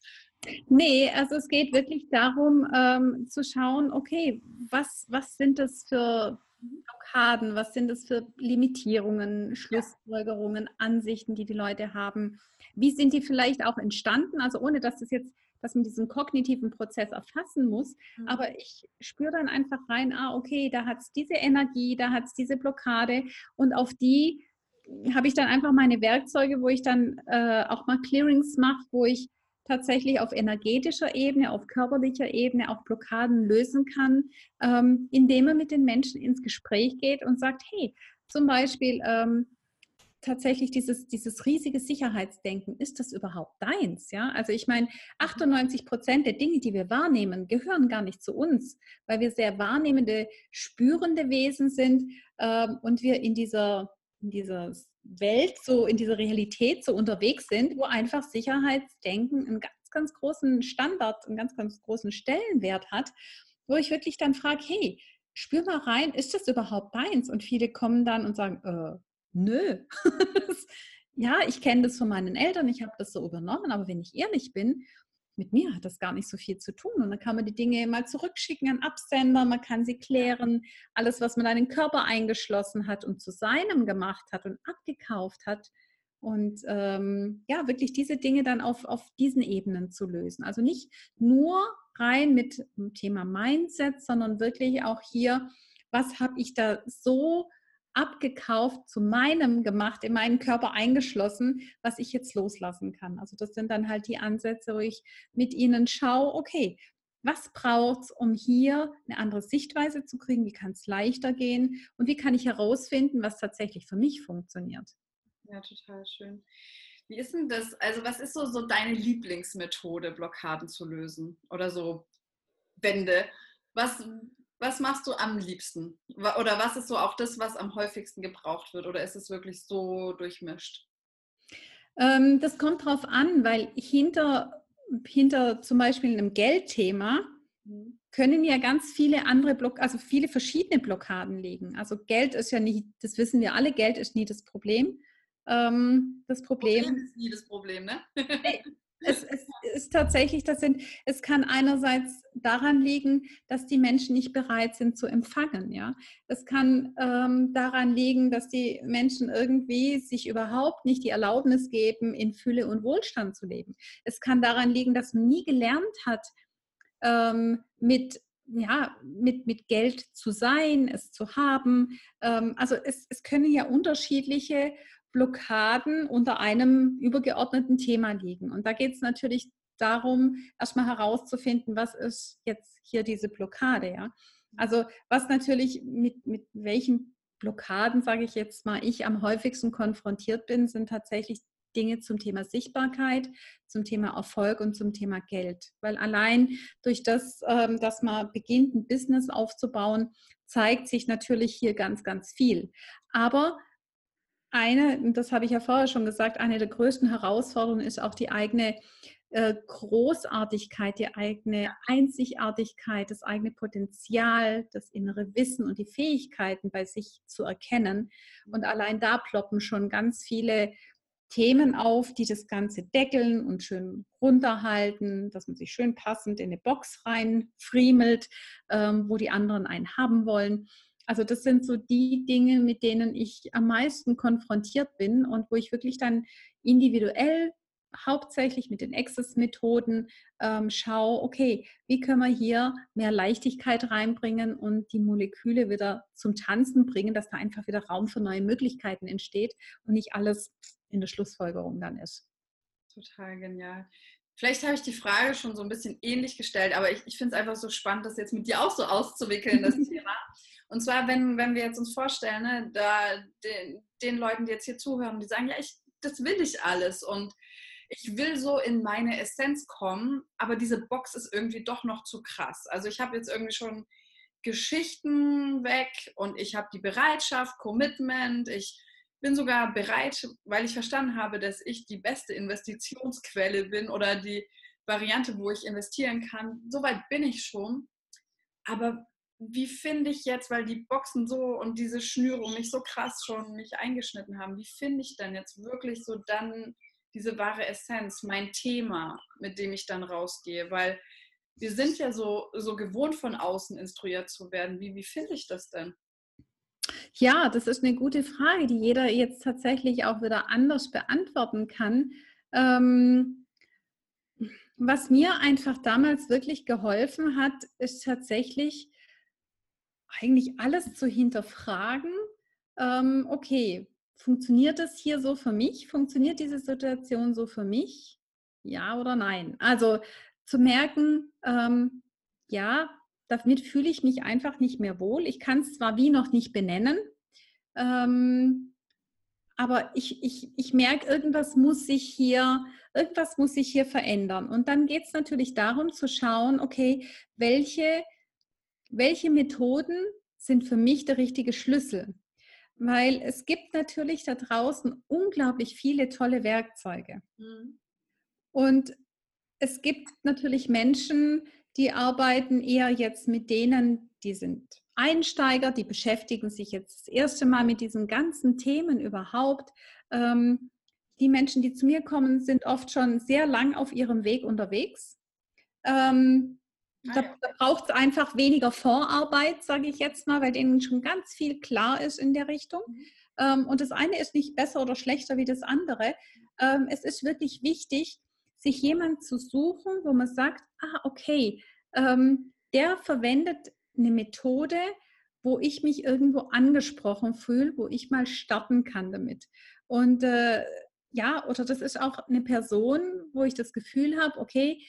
Nee, also es geht wirklich darum ähm, zu schauen, okay, was, was sind das für Blockaden, was sind das für Limitierungen, Schlussfolgerungen, Ansichten, die die Leute haben? Wie sind die vielleicht auch entstanden? Also ohne dass das jetzt dass man diesen kognitiven Prozess erfassen muss. Mhm. Aber ich spüre dann einfach rein, ah, okay, da hat es diese Energie, da hat es diese Blockade und auf die habe ich dann einfach meine Werkzeuge, wo ich dann äh, auch mal Clearings mache, wo ich tatsächlich auf energetischer Ebene, auf körperlicher Ebene auch Blockaden lösen kann, ähm, indem man mit den Menschen ins Gespräch geht und sagt, hey, zum Beispiel, ähm, tatsächlich dieses, dieses riesige Sicherheitsdenken, ist das überhaupt deins? Ja, also ich meine, 98 Prozent der Dinge, die wir wahrnehmen, gehören gar nicht zu uns, weil wir sehr wahrnehmende, spürende Wesen sind ähm, und wir in dieser, in dieser Welt, so in dieser Realität so unterwegs sind, wo einfach Sicherheitsdenken einen ganz, ganz großen Standard, einen ganz, ganz großen Stellenwert hat, wo ich wirklich dann frage, hey, spür mal rein, ist das überhaupt deins? Und viele kommen dann und sagen, äh, nö. ja, ich kenne das von meinen Eltern, ich habe das so übernommen, aber wenn ich ehrlich bin, mit mir hat das gar nicht so viel zu tun. Und dann kann man die Dinge mal zurückschicken an Absender, man kann sie klären. Alles, was man an den Körper eingeschlossen hat und zu seinem gemacht hat und abgekauft hat. Und ähm, ja, wirklich diese Dinge dann auf, auf diesen Ebenen zu lösen. Also nicht nur rein mit dem Thema Mindset, sondern wirklich auch hier, was habe ich da so abgekauft, zu meinem gemacht, in meinen Körper eingeschlossen, was ich jetzt loslassen kann. Also das sind dann halt die Ansätze, wo ich mit ihnen schaue, okay, was braucht es, um hier eine andere Sichtweise zu kriegen? Wie kann es leichter gehen? Und wie kann ich herausfinden, was tatsächlich für mich funktioniert? Ja, total schön. Wie ist denn das? Also, was ist so, so deine Lieblingsmethode, Blockaden zu lösen? Oder so Wände? Was, was machst du am liebsten? Oder was ist so auch das, was am häufigsten gebraucht wird? Oder ist es wirklich so durchmischt? Ähm, das kommt drauf an, weil hinter, hinter zum Beispiel einem Geldthema mhm. können ja ganz viele andere Block, also viele verschiedene Blockaden liegen. Also Geld ist ja nicht, das wissen wir alle, Geld ist nie das Problem. Ähm, das Problem, Problem ist nie das Problem, ne? es, es, ist tatsächlich, das sind, es kann einerseits daran liegen, dass die Menschen nicht bereit sind zu empfangen. Ja? Es kann ähm, daran liegen, dass die Menschen irgendwie sich überhaupt nicht die Erlaubnis geben, in Fülle und Wohlstand zu leben. Es kann daran liegen, dass man nie gelernt hat, ähm, mit ja, mit, mit Geld zu sein, es zu haben. Ähm, also es, es können ja unterschiedliche Blockaden unter einem übergeordneten Thema liegen. Und da geht es natürlich darum, erstmal herauszufinden, was ist jetzt hier diese Blockade. Ja? Also was natürlich mit, mit welchen Blockaden, sage ich jetzt mal, ich am häufigsten konfrontiert bin, sind tatsächlich Dinge zum Thema Sichtbarkeit, zum Thema Erfolg und zum Thema Geld. Weil allein durch das, ähm, dass man beginnt, ein Business aufzubauen, zeigt sich natürlich hier ganz, ganz viel. Aber eine, das habe ich ja vorher schon gesagt, eine der größten Herausforderungen ist auch die eigene äh, Großartigkeit, die eigene Einzigartigkeit, das eigene Potenzial, das innere Wissen und die Fähigkeiten bei sich zu erkennen. Und allein da ploppen schon ganz viele Themen auf, die das Ganze deckeln und schön runterhalten, dass man sich schön passend in eine Box reinfriemelt, ähm, wo die anderen einen haben wollen. Also das sind so die Dinge, mit denen ich am meisten konfrontiert bin und wo ich wirklich dann individuell hauptsächlich mit den Access-Methoden ähm, schaue, okay, wie können wir hier mehr Leichtigkeit reinbringen und die Moleküle wieder zum Tanzen bringen, dass da einfach wieder Raum für neue Möglichkeiten entsteht und nicht alles in der Schlussfolgerung dann ist. Total genial. Vielleicht habe ich die Frage schon so ein bisschen ähnlich gestellt, aber ich, ich finde es einfach so spannend, das jetzt mit dir auch so auszuwickeln, das Thema. Und zwar, wenn, wenn wir jetzt uns vorstellen, ne, da den, den Leuten, die jetzt hier zuhören, die sagen, ja, ich, das will ich alles und ich will so in meine Essenz kommen, aber diese Box ist irgendwie doch noch zu krass. Also ich habe jetzt irgendwie schon Geschichten weg und ich habe die Bereitschaft, Commitment, ich bin sogar bereit, weil ich verstanden habe, dass ich die beste Investitionsquelle bin oder die Variante, wo ich investieren kann. Soweit bin ich schon. Aber wie finde ich jetzt, weil die Boxen so und diese Schnürung mich so krass schon mich eingeschnitten haben, wie finde ich denn jetzt wirklich so dann diese wahre Essenz, mein Thema, mit dem ich dann rausgehe? Weil wir sind ja so, so gewohnt von außen instruiert zu werden. Wie, wie finde ich das denn? Ja, das ist eine gute Frage, die jeder jetzt tatsächlich auch wieder anders beantworten kann. Ähm, was mir einfach damals wirklich geholfen hat, ist tatsächlich eigentlich alles zu hinterfragen. Ähm, okay, funktioniert das hier so für mich? Funktioniert diese Situation so für mich? Ja oder nein? Also zu merken, ähm, ja, damit fühle ich mich einfach nicht mehr wohl. Ich kann es zwar wie noch nicht benennen, ähm, aber ich, ich, ich merke, irgendwas muss sich hier, irgendwas muss sich hier verändern. Und dann geht es natürlich darum zu schauen, okay, welche welche Methoden sind für mich der richtige Schlüssel? Weil es gibt natürlich da draußen unglaublich viele tolle Werkzeuge. Mhm. Und es gibt natürlich Menschen, die arbeiten eher jetzt mit denen, die sind Einsteiger, die beschäftigen sich jetzt das erste Mal mit diesen ganzen Themen überhaupt. Ähm, die Menschen, die zu mir kommen, sind oft schon sehr lang auf ihrem Weg unterwegs. Ähm, da, da braucht es einfach weniger Vorarbeit, sage ich jetzt mal, weil denen schon ganz viel klar ist in der Richtung. Mhm. Ähm, und das eine ist nicht besser oder schlechter wie das andere. Ähm, es ist wirklich wichtig, sich jemand zu suchen, wo man sagt, ah, okay, ähm, der verwendet eine Methode, wo ich mich irgendwo angesprochen fühle, wo ich mal starten kann damit. Und äh, ja, oder das ist auch eine Person, wo ich das Gefühl habe, okay,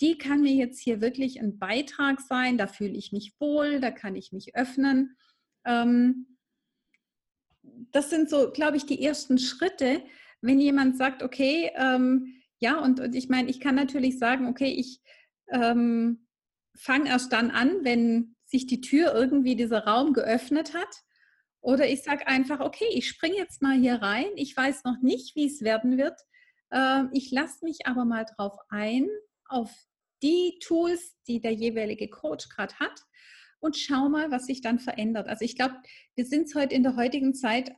die kann mir jetzt hier wirklich ein Beitrag sein, da fühle ich mich wohl, da kann ich mich öffnen. Ähm, das sind so, glaube ich, die ersten Schritte, wenn jemand sagt, okay, ähm, ja, und, und ich meine, ich kann natürlich sagen, okay, ich ähm, fange erst dann an, wenn sich die Tür irgendwie dieser Raum geöffnet hat. Oder ich sage einfach, okay, ich springe jetzt mal hier rein. Ich weiß noch nicht, wie es werden wird. Ähm, ich lasse mich aber mal drauf ein, auf die Tools, die der jeweilige Coach gerade hat und schau mal, was sich dann verändert. Also ich glaube, wir sind es heute in der heutigen Zeit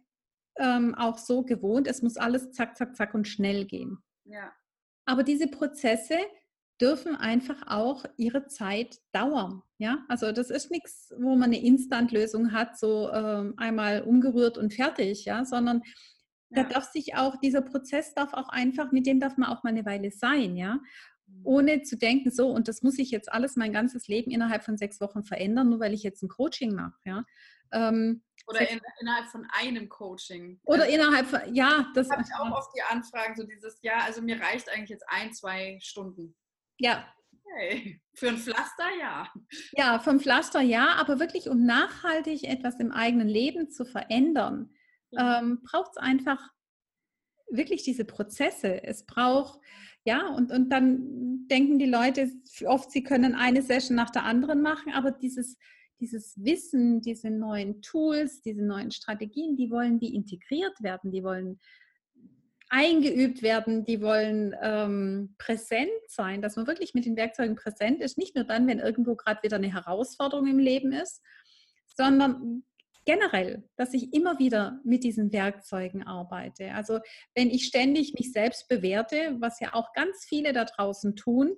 ähm, auch so gewohnt, es muss alles zack, zack, zack und schnell gehen. Ja. Aber diese Prozesse dürfen einfach auch ihre Zeit dauern. Ja, also das ist nichts, wo man eine Instant-Lösung hat, so ähm, einmal umgerührt und fertig, ja, sondern ja. da darf sich auch, dieser Prozess darf auch einfach, mit dem darf man auch mal eine Weile sein, ja. Mhm. Ohne zu denken, so, und das muss ich jetzt alles mein ganzes Leben innerhalb von sechs Wochen verändern, nur weil ich jetzt ein Coaching mache, ja. Ähm, oder in, innerhalb von einem Coaching. Oder also, innerhalb von, ja, das habe ich auch oft die Anfragen, so dieses, ja, also mir reicht eigentlich jetzt ein, zwei Stunden. Ja. Okay. Für ein Pflaster ja. Ja, für ein Pflaster ja, aber wirklich, um nachhaltig etwas im eigenen Leben zu verändern, ja. ähm, braucht es einfach wirklich diese Prozesse. Es braucht, ja, und, und dann denken die Leute oft, sie können eine Session nach der anderen machen, aber dieses, dieses Wissen, diese neuen Tools, diese neuen Strategien, die wollen wie integriert werden, die wollen eingeübt werden, die wollen ähm, präsent sein, dass man wirklich mit den Werkzeugen präsent ist, nicht nur dann, wenn irgendwo gerade wieder eine Herausforderung im Leben ist, sondern generell, dass ich immer wieder mit diesen Werkzeugen arbeite. Also wenn ich ständig mich selbst bewerte, was ja auch ganz viele da draußen tun,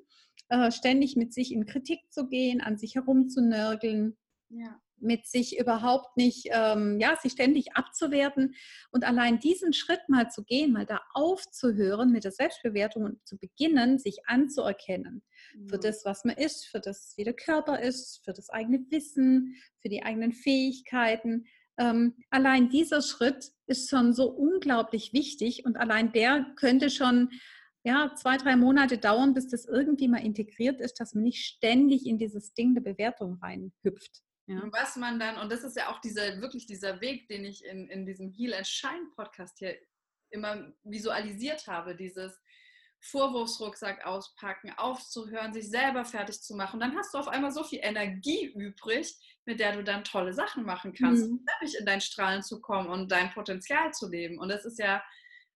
äh, ständig mit sich in Kritik zu gehen, an sich herumzunörgeln, ja mit sich überhaupt nicht, ähm, ja, sich ständig abzuwerten und allein diesen Schritt mal zu gehen, mal da aufzuhören mit der Selbstbewertung und zu beginnen, sich anzuerkennen mhm. für das, was man ist, für das, wie der Körper ist, für das eigene Wissen, für die eigenen Fähigkeiten. Ähm, allein dieser Schritt ist schon so unglaublich wichtig und allein der könnte schon ja, zwei, drei Monate dauern, bis das irgendwie mal integriert ist, dass man nicht ständig in dieses Ding der Bewertung reinhüpft. Ja. Was man dann, und das ist ja auch dieser, wirklich dieser Weg, den ich in, in diesem Heal and Shine Podcast hier immer visualisiert habe, dieses Vorwurfsrucksack auspacken, aufzuhören, sich selber fertig zu machen. Dann hast du auf einmal so viel Energie übrig, mit der du dann tolle Sachen machen kannst, mhm. nämlich in dein Strahlen zu kommen und dein Potenzial zu leben. Und das ist ja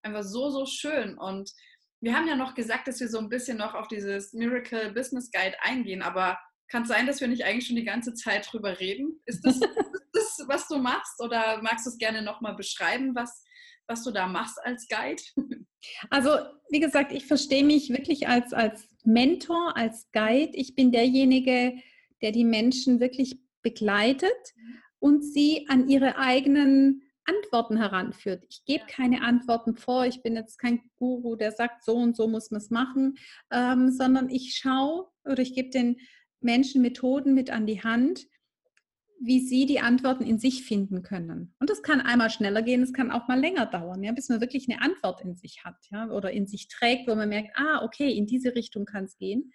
einfach so, so schön. Und wir haben ja noch gesagt, dass wir so ein bisschen noch auf dieses Miracle Business Guide eingehen, aber kann es sein, dass wir nicht eigentlich schon die ganze Zeit drüber reden? Ist das, ist das was du machst? Oder magst du es gerne nochmal beschreiben, was, was du da machst als Guide? Also, wie gesagt, ich verstehe mich wirklich als, als Mentor, als Guide. Ich bin derjenige, der die Menschen wirklich begleitet und sie an ihre eigenen Antworten heranführt. Ich gebe keine Antworten vor. Ich bin jetzt kein Guru, der sagt, so und so muss man es machen, ähm, sondern ich schaue oder ich gebe den Menschen Methoden mit an die Hand, wie sie die Antworten in sich finden können. Und das kann einmal schneller gehen, es kann auch mal länger dauern, ja, bis man wirklich eine Antwort in sich hat ja, oder in sich trägt, wo man merkt, ah, okay, in diese Richtung kann es gehen.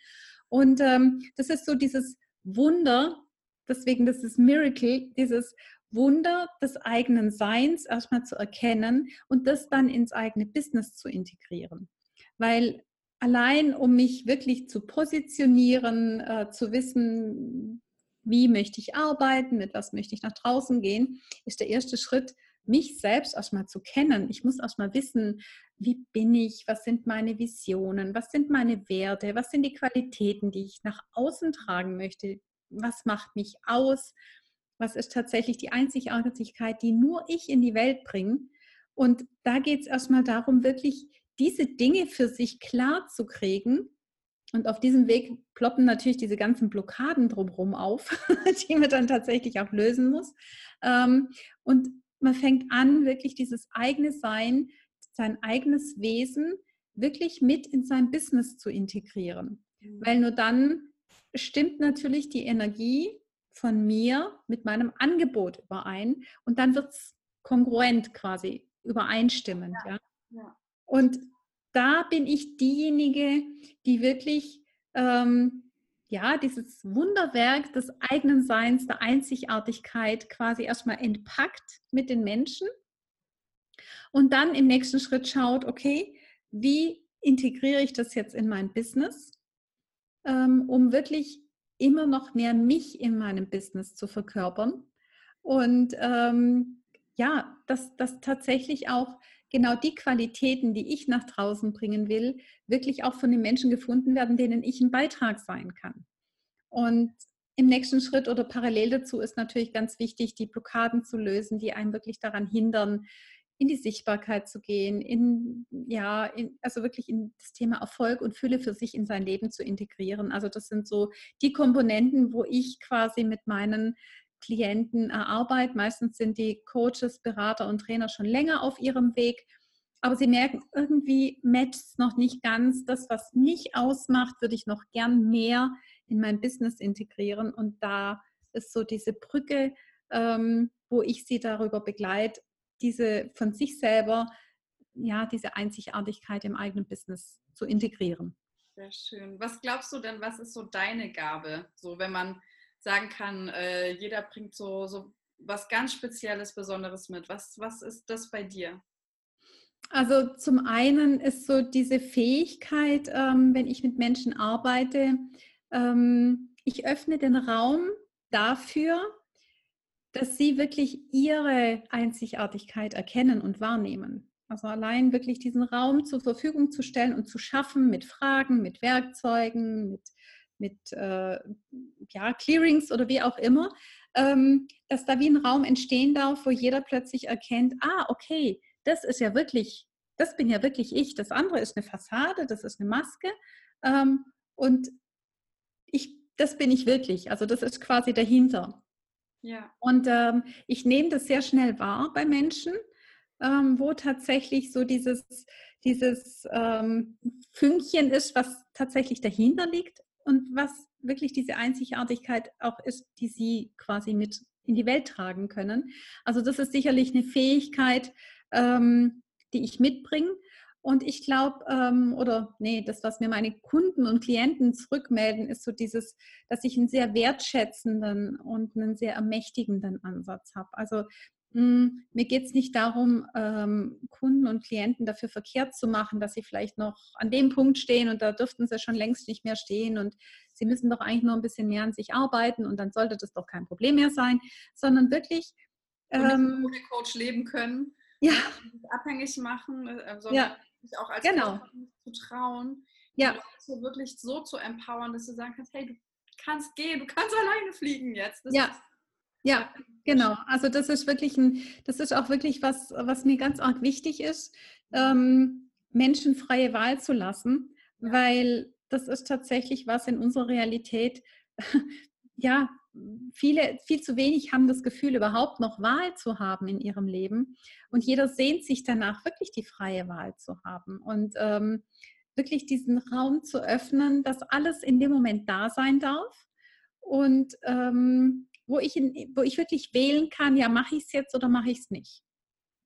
Und ähm, das ist so dieses Wunder, deswegen das ist Miracle, dieses Wunder des eigenen Seins erstmal zu erkennen und das dann ins eigene Business zu integrieren. Weil allein um mich wirklich zu positionieren, äh, zu wissen, wie möchte ich arbeiten, mit was möchte ich nach draußen gehen, ist der erste Schritt, mich selbst erstmal zu kennen. Ich muss erstmal wissen, wie bin ich, was sind meine Visionen, was sind meine Werte, was sind die Qualitäten, die ich nach außen tragen möchte, was macht mich aus, was ist tatsächlich die Einzigartigkeit, die nur ich in die Welt bringe. Und da geht es erstmal darum, wirklich diese Dinge für sich klar zu kriegen. Und auf diesem Weg ploppen natürlich diese ganzen Blockaden drumherum auf, die man dann tatsächlich auch lösen muss. Ähm, und man fängt an, wirklich dieses eigene Sein, sein eigenes Wesen wirklich mit in sein Business zu integrieren. Mhm. Weil nur dann stimmt natürlich die Energie von mir mit meinem Angebot überein und dann wird es kongruent quasi übereinstimmend. Ja. ja. Und da bin ich diejenige, die wirklich ähm, ja, dieses Wunderwerk des eigenen Seins, der Einzigartigkeit quasi erstmal entpackt mit den Menschen und dann im nächsten Schritt schaut, okay, wie integriere ich das jetzt in mein Business, ähm, um wirklich immer noch mehr mich in meinem Business zu verkörpern und ähm, ja, dass das tatsächlich auch genau die Qualitäten, die ich nach draußen bringen will, wirklich auch von den Menschen gefunden werden, denen ich ein Beitrag sein kann. Und im nächsten Schritt oder parallel dazu ist natürlich ganz wichtig, die Blockaden zu lösen, die einen wirklich daran hindern, in die Sichtbarkeit zu gehen, in, ja, in, also wirklich in das Thema Erfolg und Fülle für sich in sein Leben zu integrieren. Also das sind so die Komponenten, wo ich quasi mit meinen Klienten erarbeite. Meistens sind die Coaches, Berater und Trainer schon länger auf ihrem Weg. Aber sie merken, irgendwie matcht es noch nicht ganz. Das, was mich ausmacht, würde ich noch gern mehr in mein Business integrieren. Und da ist so diese Brücke, ähm, wo ich sie darüber begleite, diese von sich selber, ja, diese Einzigartigkeit im eigenen Business zu integrieren. Sehr schön. Was glaubst du denn, was ist so deine Gabe? So, wenn man sagen kann, äh, jeder bringt so, so was ganz Spezielles, Besonderes mit. Was, was ist das bei dir? Also zum einen ist so diese Fähigkeit, ähm, wenn ich mit Menschen arbeite, ähm, ich öffne den Raum dafür, dass sie wirklich ihre Einzigartigkeit erkennen und wahrnehmen. Also allein wirklich diesen Raum zur Verfügung zu stellen und zu schaffen mit Fragen, mit Werkzeugen, mit mit äh, ja, Clearings oder wie auch immer, ähm, dass da wie ein Raum entstehen darf, wo jeder plötzlich erkennt, ah, okay, das ist ja wirklich, das bin ja wirklich ich, das andere ist eine Fassade, das ist eine Maske ähm, und ich, das bin ich wirklich, also das ist quasi dahinter. Ja. Und ähm, ich nehme das sehr schnell wahr bei Menschen, ähm, wo tatsächlich so dieses, dieses ähm, Fünkchen ist, was tatsächlich dahinter liegt und was wirklich diese Einzigartigkeit auch ist, die sie quasi mit in die Welt tragen können. Also das ist sicherlich eine Fähigkeit, ähm, die ich mitbringe. Und ich glaube, ähm, oder nee, das, was mir meine Kunden und Klienten zurückmelden, ist so dieses, dass ich einen sehr wertschätzenden und einen sehr ermächtigenden Ansatz habe. Also mir geht es nicht darum, ähm, Kunden und Klienten dafür verkehrt zu machen, dass sie vielleicht noch an dem Punkt stehen und da dürften sie schon längst nicht mehr stehen und sie müssen doch eigentlich nur ein bisschen mehr an sich arbeiten und dann sollte das doch kein Problem mehr sein, sondern wirklich ähm, ohne Coach leben können, ja. abhängig machen, äh, sondern ja. sich auch als genau. Coach zu trauen, ja. so wirklich so zu empowern, dass du sagen kannst, hey, du kannst gehen, du kannst alleine fliegen jetzt. Das ja. Ist, ja, genau. Also das ist wirklich ein, das ist auch wirklich was, was mir ganz arg wichtig ist, ähm, Menschen freie Wahl zu lassen, weil das ist tatsächlich was in unserer Realität, ja, viele, viel zu wenig haben das Gefühl, überhaupt noch Wahl zu haben in ihrem Leben. Und jeder sehnt sich danach, wirklich die freie Wahl zu haben und ähm, wirklich diesen Raum zu öffnen, dass alles in dem Moment da sein darf. Und ähm, wo ich, in, wo ich wirklich wählen kann, ja, mache ich es jetzt oder mache ich es nicht.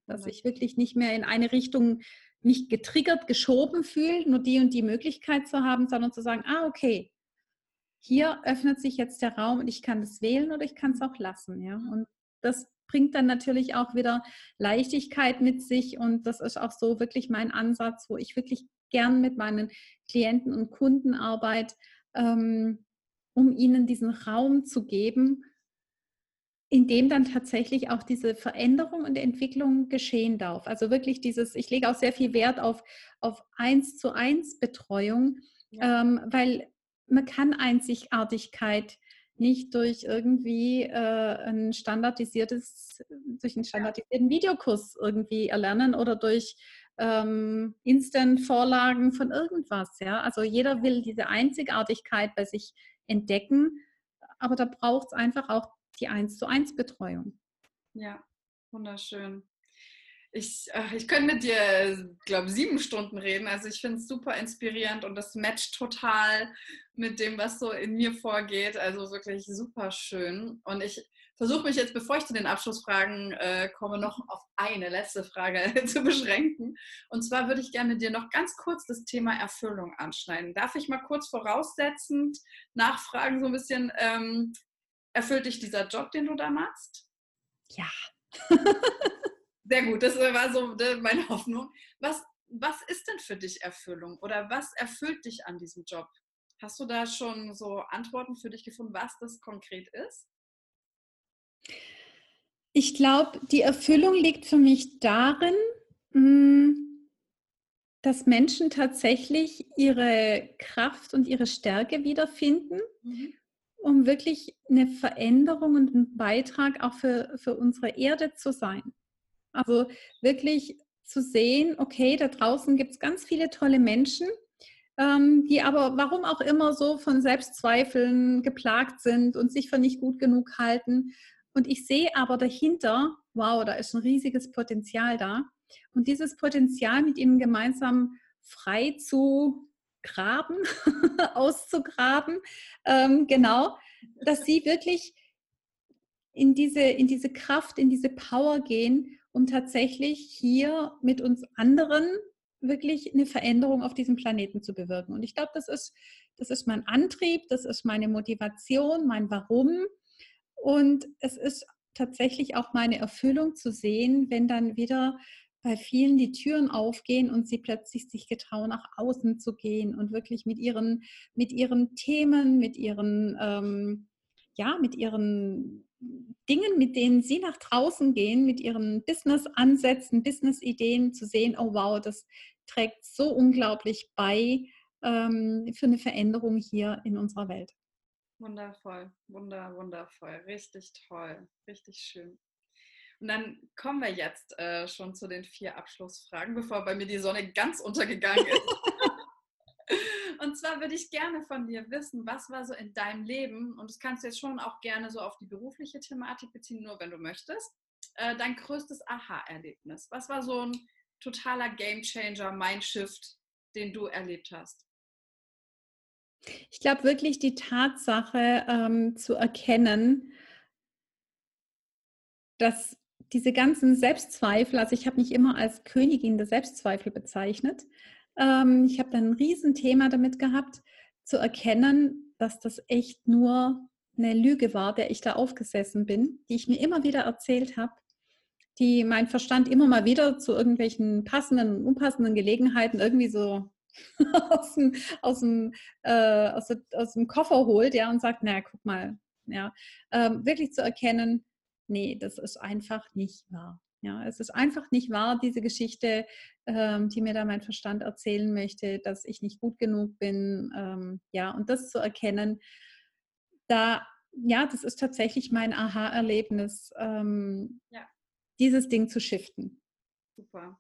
Dass ich wirklich nicht mehr in eine Richtung mich getriggert, geschoben fühle, nur die und die Möglichkeit zu haben, sondern zu sagen, ah, okay, hier öffnet sich jetzt der Raum und ich kann das wählen oder ich kann es auch lassen. Ja? Und das bringt dann natürlich auch wieder Leichtigkeit mit sich und das ist auch so wirklich mein Ansatz, wo ich wirklich gern mit meinen Klienten und Kunden arbeite, ähm, um ihnen diesen Raum zu geben, in dem dann tatsächlich auch diese Veränderung und Entwicklung geschehen darf. Also wirklich dieses, ich lege auch sehr viel Wert auf, auf eins zu eins Betreuung, ja. ähm, weil man kann Einzigartigkeit nicht durch irgendwie äh, ein standardisiertes, durch einen standardisierten Videokurs irgendwie erlernen oder durch ähm, Instant-Vorlagen von irgendwas. Ja? Also jeder will diese Einzigartigkeit bei sich entdecken, aber da braucht es einfach auch die 1 zu 1 Betreuung. Ja, wunderschön. Ich, ich könnte mit dir, glaube sieben Stunden reden. Also ich finde es super inspirierend und das matcht total mit dem, was so in mir vorgeht. Also wirklich super schön. Und ich versuche mich jetzt, bevor ich zu den Abschlussfragen äh, komme, noch auf eine letzte Frage zu beschränken. Und zwar würde ich gerne mit dir noch ganz kurz das Thema Erfüllung anschneiden. Darf ich mal kurz voraussetzend nachfragen, so ein bisschen, ähm, Erfüllt dich dieser Job, den du da machst? Ja. Sehr gut, das war so meine Hoffnung. Was, was ist denn für dich Erfüllung oder was erfüllt dich an diesem Job? Hast du da schon so Antworten für dich gefunden, was das konkret ist? Ich glaube, die Erfüllung liegt für mich darin, hm, dass Menschen tatsächlich ihre Kraft und ihre Stärke wiederfinden, mhm. Um wirklich eine Veränderung und ein Beitrag auch für, für unsere Erde zu sein. Also wirklich zu sehen, okay, da draußen gibt es ganz viele tolle Menschen, ähm, die aber warum auch immer so von Selbstzweifeln geplagt sind und sich für nicht gut genug halten. Und ich sehe aber dahinter, wow, da ist ein riesiges Potenzial da. Und dieses Potenzial mit ihnen gemeinsam frei zu graben, auszugraben, ähm, genau, dass sie wirklich in diese, in diese Kraft, in diese Power gehen um tatsächlich hier mit uns anderen wirklich eine Veränderung auf diesem Planeten zu bewirken. Und ich glaube, das ist, das ist mein Antrieb, das ist meine Motivation, mein Warum. Und es ist tatsächlich auch meine Erfüllung zu sehen, wenn dann wieder bei vielen die Türen aufgehen und sie plötzlich sich getrauen, nach außen zu gehen und wirklich mit ihren, mit ihren Themen, mit ihren, ähm, ja, mit ihren Dingen, mit denen Sie nach draußen gehen, mit Ihren Business-Ansätzen, Business-Ideen, zu sehen, oh wow, das trägt so unglaublich bei ähm, für eine Veränderung hier in unserer Welt. Wundervoll, wunder, wundervoll, richtig toll, richtig schön. Und dann kommen wir jetzt äh, schon zu den vier Abschlussfragen, bevor bei mir die Sonne ganz untergegangen ist. Und zwar würde ich gerne von dir wissen, was war so in deinem Leben, und das kannst du jetzt schon auch gerne so auf die berufliche Thematik beziehen, nur wenn du möchtest, äh, dein größtes Aha-Erlebnis. Was war so ein totaler Gamechanger, Mindshift, den du erlebt hast? Ich glaube wirklich die Tatsache ähm, zu erkennen, dass diese ganzen Selbstzweifel, also ich habe mich immer als Königin der Selbstzweifel bezeichnet, ähm, ich habe dann ein Riesenthema damit gehabt, zu erkennen, dass das echt nur eine Lüge war, der ich da aufgesessen bin, die ich mir immer wieder erzählt habe, die mein Verstand immer mal wieder zu irgendwelchen passenden und unpassenden Gelegenheiten irgendwie so aus dem, aus dem, äh, aus, aus dem Koffer holt ja, und sagt, naja, guck mal, ja, ähm, wirklich zu erkennen, nee, das ist einfach nicht wahr. Ja, es ist einfach nicht wahr, diese Geschichte, ähm, die mir da mein Verstand erzählen möchte, dass ich nicht gut genug bin. Ähm, ja, und das zu erkennen, da, ja, das ist tatsächlich mein Aha-Erlebnis, ähm, ja. dieses Ding zu shiften. Super.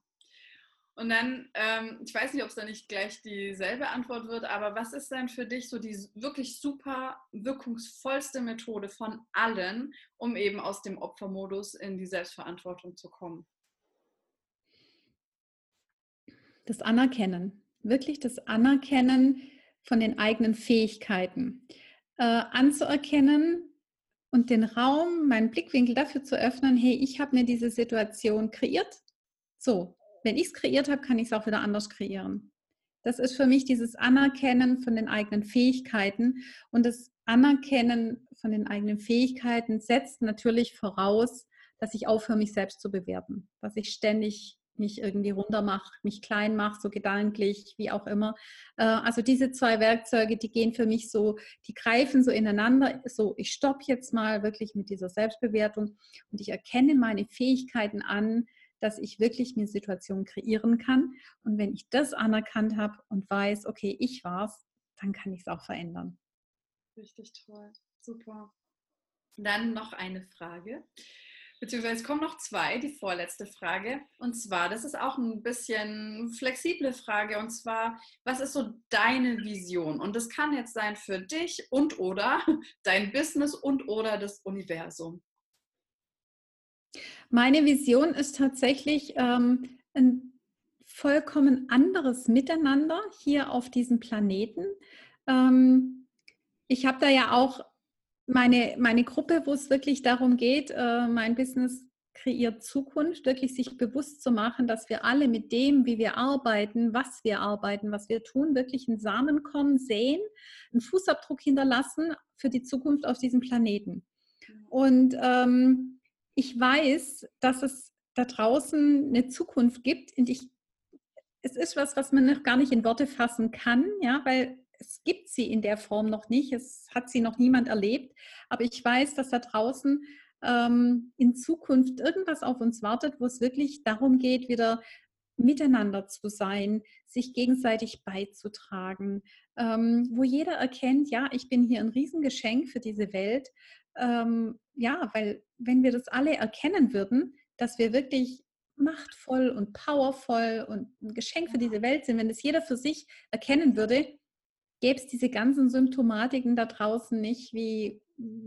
Und dann, ähm, ich weiß nicht, ob es da nicht gleich dieselbe Antwort wird, aber was ist denn für dich so die wirklich super wirkungsvollste Methode von allen, um eben aus dem Opfermodus in die Selbstverantwortung zu kommen? Das Anerkennen, wirklich das Anerkennen von den eigenen Fähigkeiten. Äh, anzuerkennen und den Raum, meinen Blickwinkel dafür zu öffnen, hey, ich habe mir diese Situation kreiert. So, wenn ich es kreiert habe, kann ich es auch wieder anders kreieren. Das ist für mich dieses Anerkennen von den eigenen Fähigkeiten. Und das Anerkennen von den eigenen Fähigkeiten setzt natürlich voraus, dass ich aufhöre, mich selbst zu bewerten. Dass ich ständig mich irgendwie runter mache, mich klein mache, so gedanklich, wie auch immer. Äh, also diese zwei Werkzeuge, die gehen für mich so, die greifen so ineinander. So, ich stoppe jetzt mal wirklich mit dieser Selbstbewertung und ich erkenne meine Fähigkeiten an, dass ich wirklich mir Situationen kreieren kann. Und wenn ich das anerkannt habe und weiß, okay, ich war's, dann kann ich es auch verändern. Richtig toll, super. Dann noch eine Frage, beziehungsweise es kommen noch zwei, die vorletzte Frage. Und zwar, das ist auch ein bisschen flexible Frage, und zwar, was ist so deine Vision? Und das kann jetzt sein für dich und oder dein Business und oder das Universum. Meine Vision ist tatsächlich ähm, ein vollkommen anderes Miteinander hier auf diesem Planeten. Ähm, ich habe da ja auch meine, meine Gruppe, wo es wirklich darum geht, äh, mein Business kreiert Zukunft, wirklich sich bewusst zu machen, dass wir alle mit dem, wie wir arbeiten, was wir arbeiten, was wir tun, wirklich einen Samenkorn sehen, einen Fußabdruck hinterlassen für die Zukunft auf diesem Planeten. Und ähm, ich weiß, dass es da draußen eine Zukunft gibt. Und ich, es ist was, was man noch gar nicht in Worte fassen kann, ja, weil es gibt sie in der Form noch nicht. Es hat sie noch niemand erlebt. Aber ich weiß, dass da draußen ähm, in Zukunft irgendwas auf uns wartet, wo es wirklich darum geht, wieder miteinander zu sein, sich gegenseitig beizutragen, ähm, wo jeder erkennt, ja, ich bin hier ein Riesengeschenk für diese Welt. Ähm, ja, weil wenn wir das alle erkennen würden, dass wir wirklich machtvoll und powervoll und ein Geschenk für diese Welt sind, wenn das jeder für sich erkennen würde, gäbe es diese ganzen Symptomatiken da draußen nicht, wie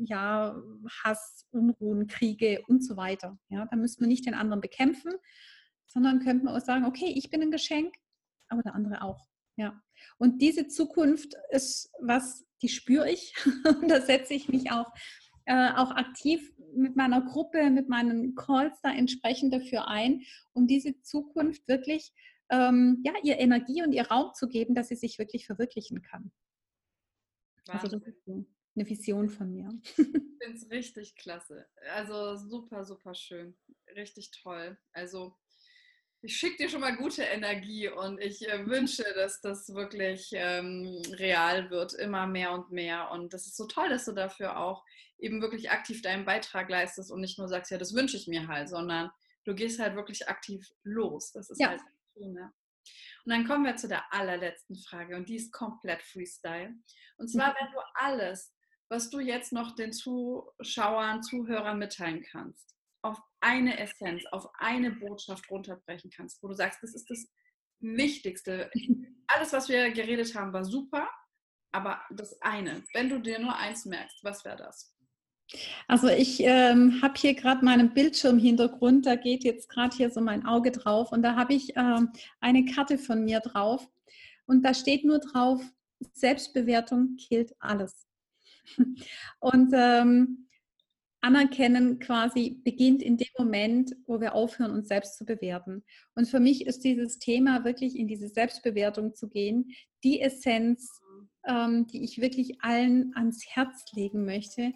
ja, Hass, Unruhen, Kriege und so weiter. Ja, da müssen wir nicht den anderen bekämpfen, sondern könnten wir auch sagen, okay, ich bin ein Geschenk, aber der andere auch. Ja. Und diese Zukunft ist was, die spüre ich. und da setze ich mich auch, äh, auch aktiv mit meiner Gruppe, mit meinen Calls da entsprechend dafür ein, um diese Zukunft wirklich ähm, ja, ihr Energie und ihr Raum zu geben, dass sie sich wirklich verwirklichen kann. Also das ist so eine Vision von mir. Ich finde es richtig klasse. Also super, super schön. Richtig toll. Also ich schicke dir schon mal gute Energie und ich äh, wünsche, dass das wirklich ähm, real wird, immer mehr und mehr. Und das ist so toll, dass du dafür auch eben wirklich aktiv deinen Beitrag leistest und nicht nur sagst, ja, das wünsche ich mir halt, sondern du gehst halt wirklich aktiv los. Das ist ja. halt schön. Ne? Und dann kommen wir zu der allerletzten Frage und die ist komplett Freestyle. Und zwar, wenn du alles, was du jetzt noch den Zuschauern, Zuhörern mitteilen kannst, auf eine Essenz, auf eine Botschaft runterbrechen kannst, wo du sagst, das ist das Wichtigste. Alles, was wir geredet haben, war super, aber das eine, wenn du dir nur eins merkst, was wäre das? Also ich ähm, habe hier gerade meinen Bildschirmhintergrund, da geht jetzt gerade hier so mein Auge drauf und da habe ich ähm, eine Karte von mir drauf und da steht nur drauf, Selbstbewertung killt alles. Und ähm, Anerkennen quasi beginnt in dem Moment, wo wir aufhören, uns selbst zu bewerten. Und für mich ist dieses Thema wirklich in diese Selbstbewertung zu gehen, die Essenz, ähm, die ich wirklich allen ans Herz legen möchte,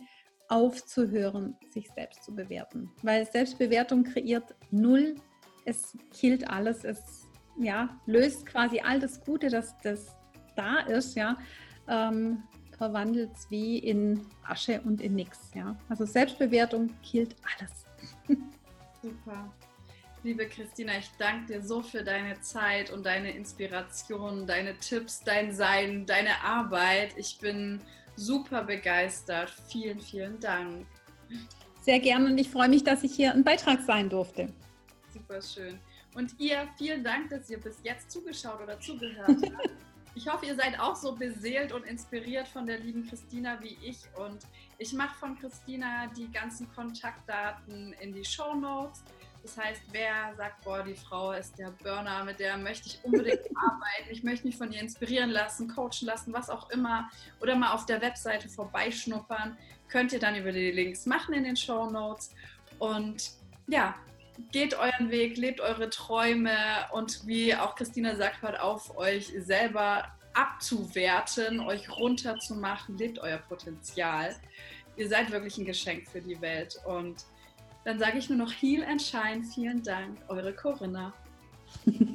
aufzuhören, sich selbst zu bewerten. Weil Selbstbewertung kreiert null, es killt alles, es ja, löst quasi all das Gute, das, das da ist, ja, ähm, verwandelt es wie in Asche und in nichts. Ja? Also Selbstbewertung killt alles. Super. Liebe Christina, ich danke dir so für deine Zeit und deine Inspiration, deine Tipps, dein Sein, deine Arbeit. Ich bin super begeistert. Vielen, vielen Dank. Sehr gerne und ich freue mich, dass ich hier ein Beitrag sein durfte. Super schön. Und ihr, vielen Dank, dass ihr bis jetzt zugeschaut oder zugehört habt. Ich hoffe, ihr seid auch so beseelt und inspiriert von der lieben Christina wie ich. Und ich mache von Christina die ganzen Kontaktdaten in die Show Notes. Das heißt, wer sagt, boah, die Frau ist der Burner, mit der möchte ich unbedingt arbeiten, ich möchte mich von ihr inspirieren lassen, coachen lassen, was auch immer, oder mal auf der Webseite vorbeischnuppern, könnt ihr dann über die Links machen in den Show Notes. Und ja, geht euren Weg, lebt eure Träume und wie auch Christina sagt, hört auf, euch selber abzuwerten, euch runterzumachen, lebt euer Potenzial. Ihr seid wirklich ein Geschenk für die Welt und dann sage ich nur noch Heal and Shine. Vielen Dank, eure Corinna.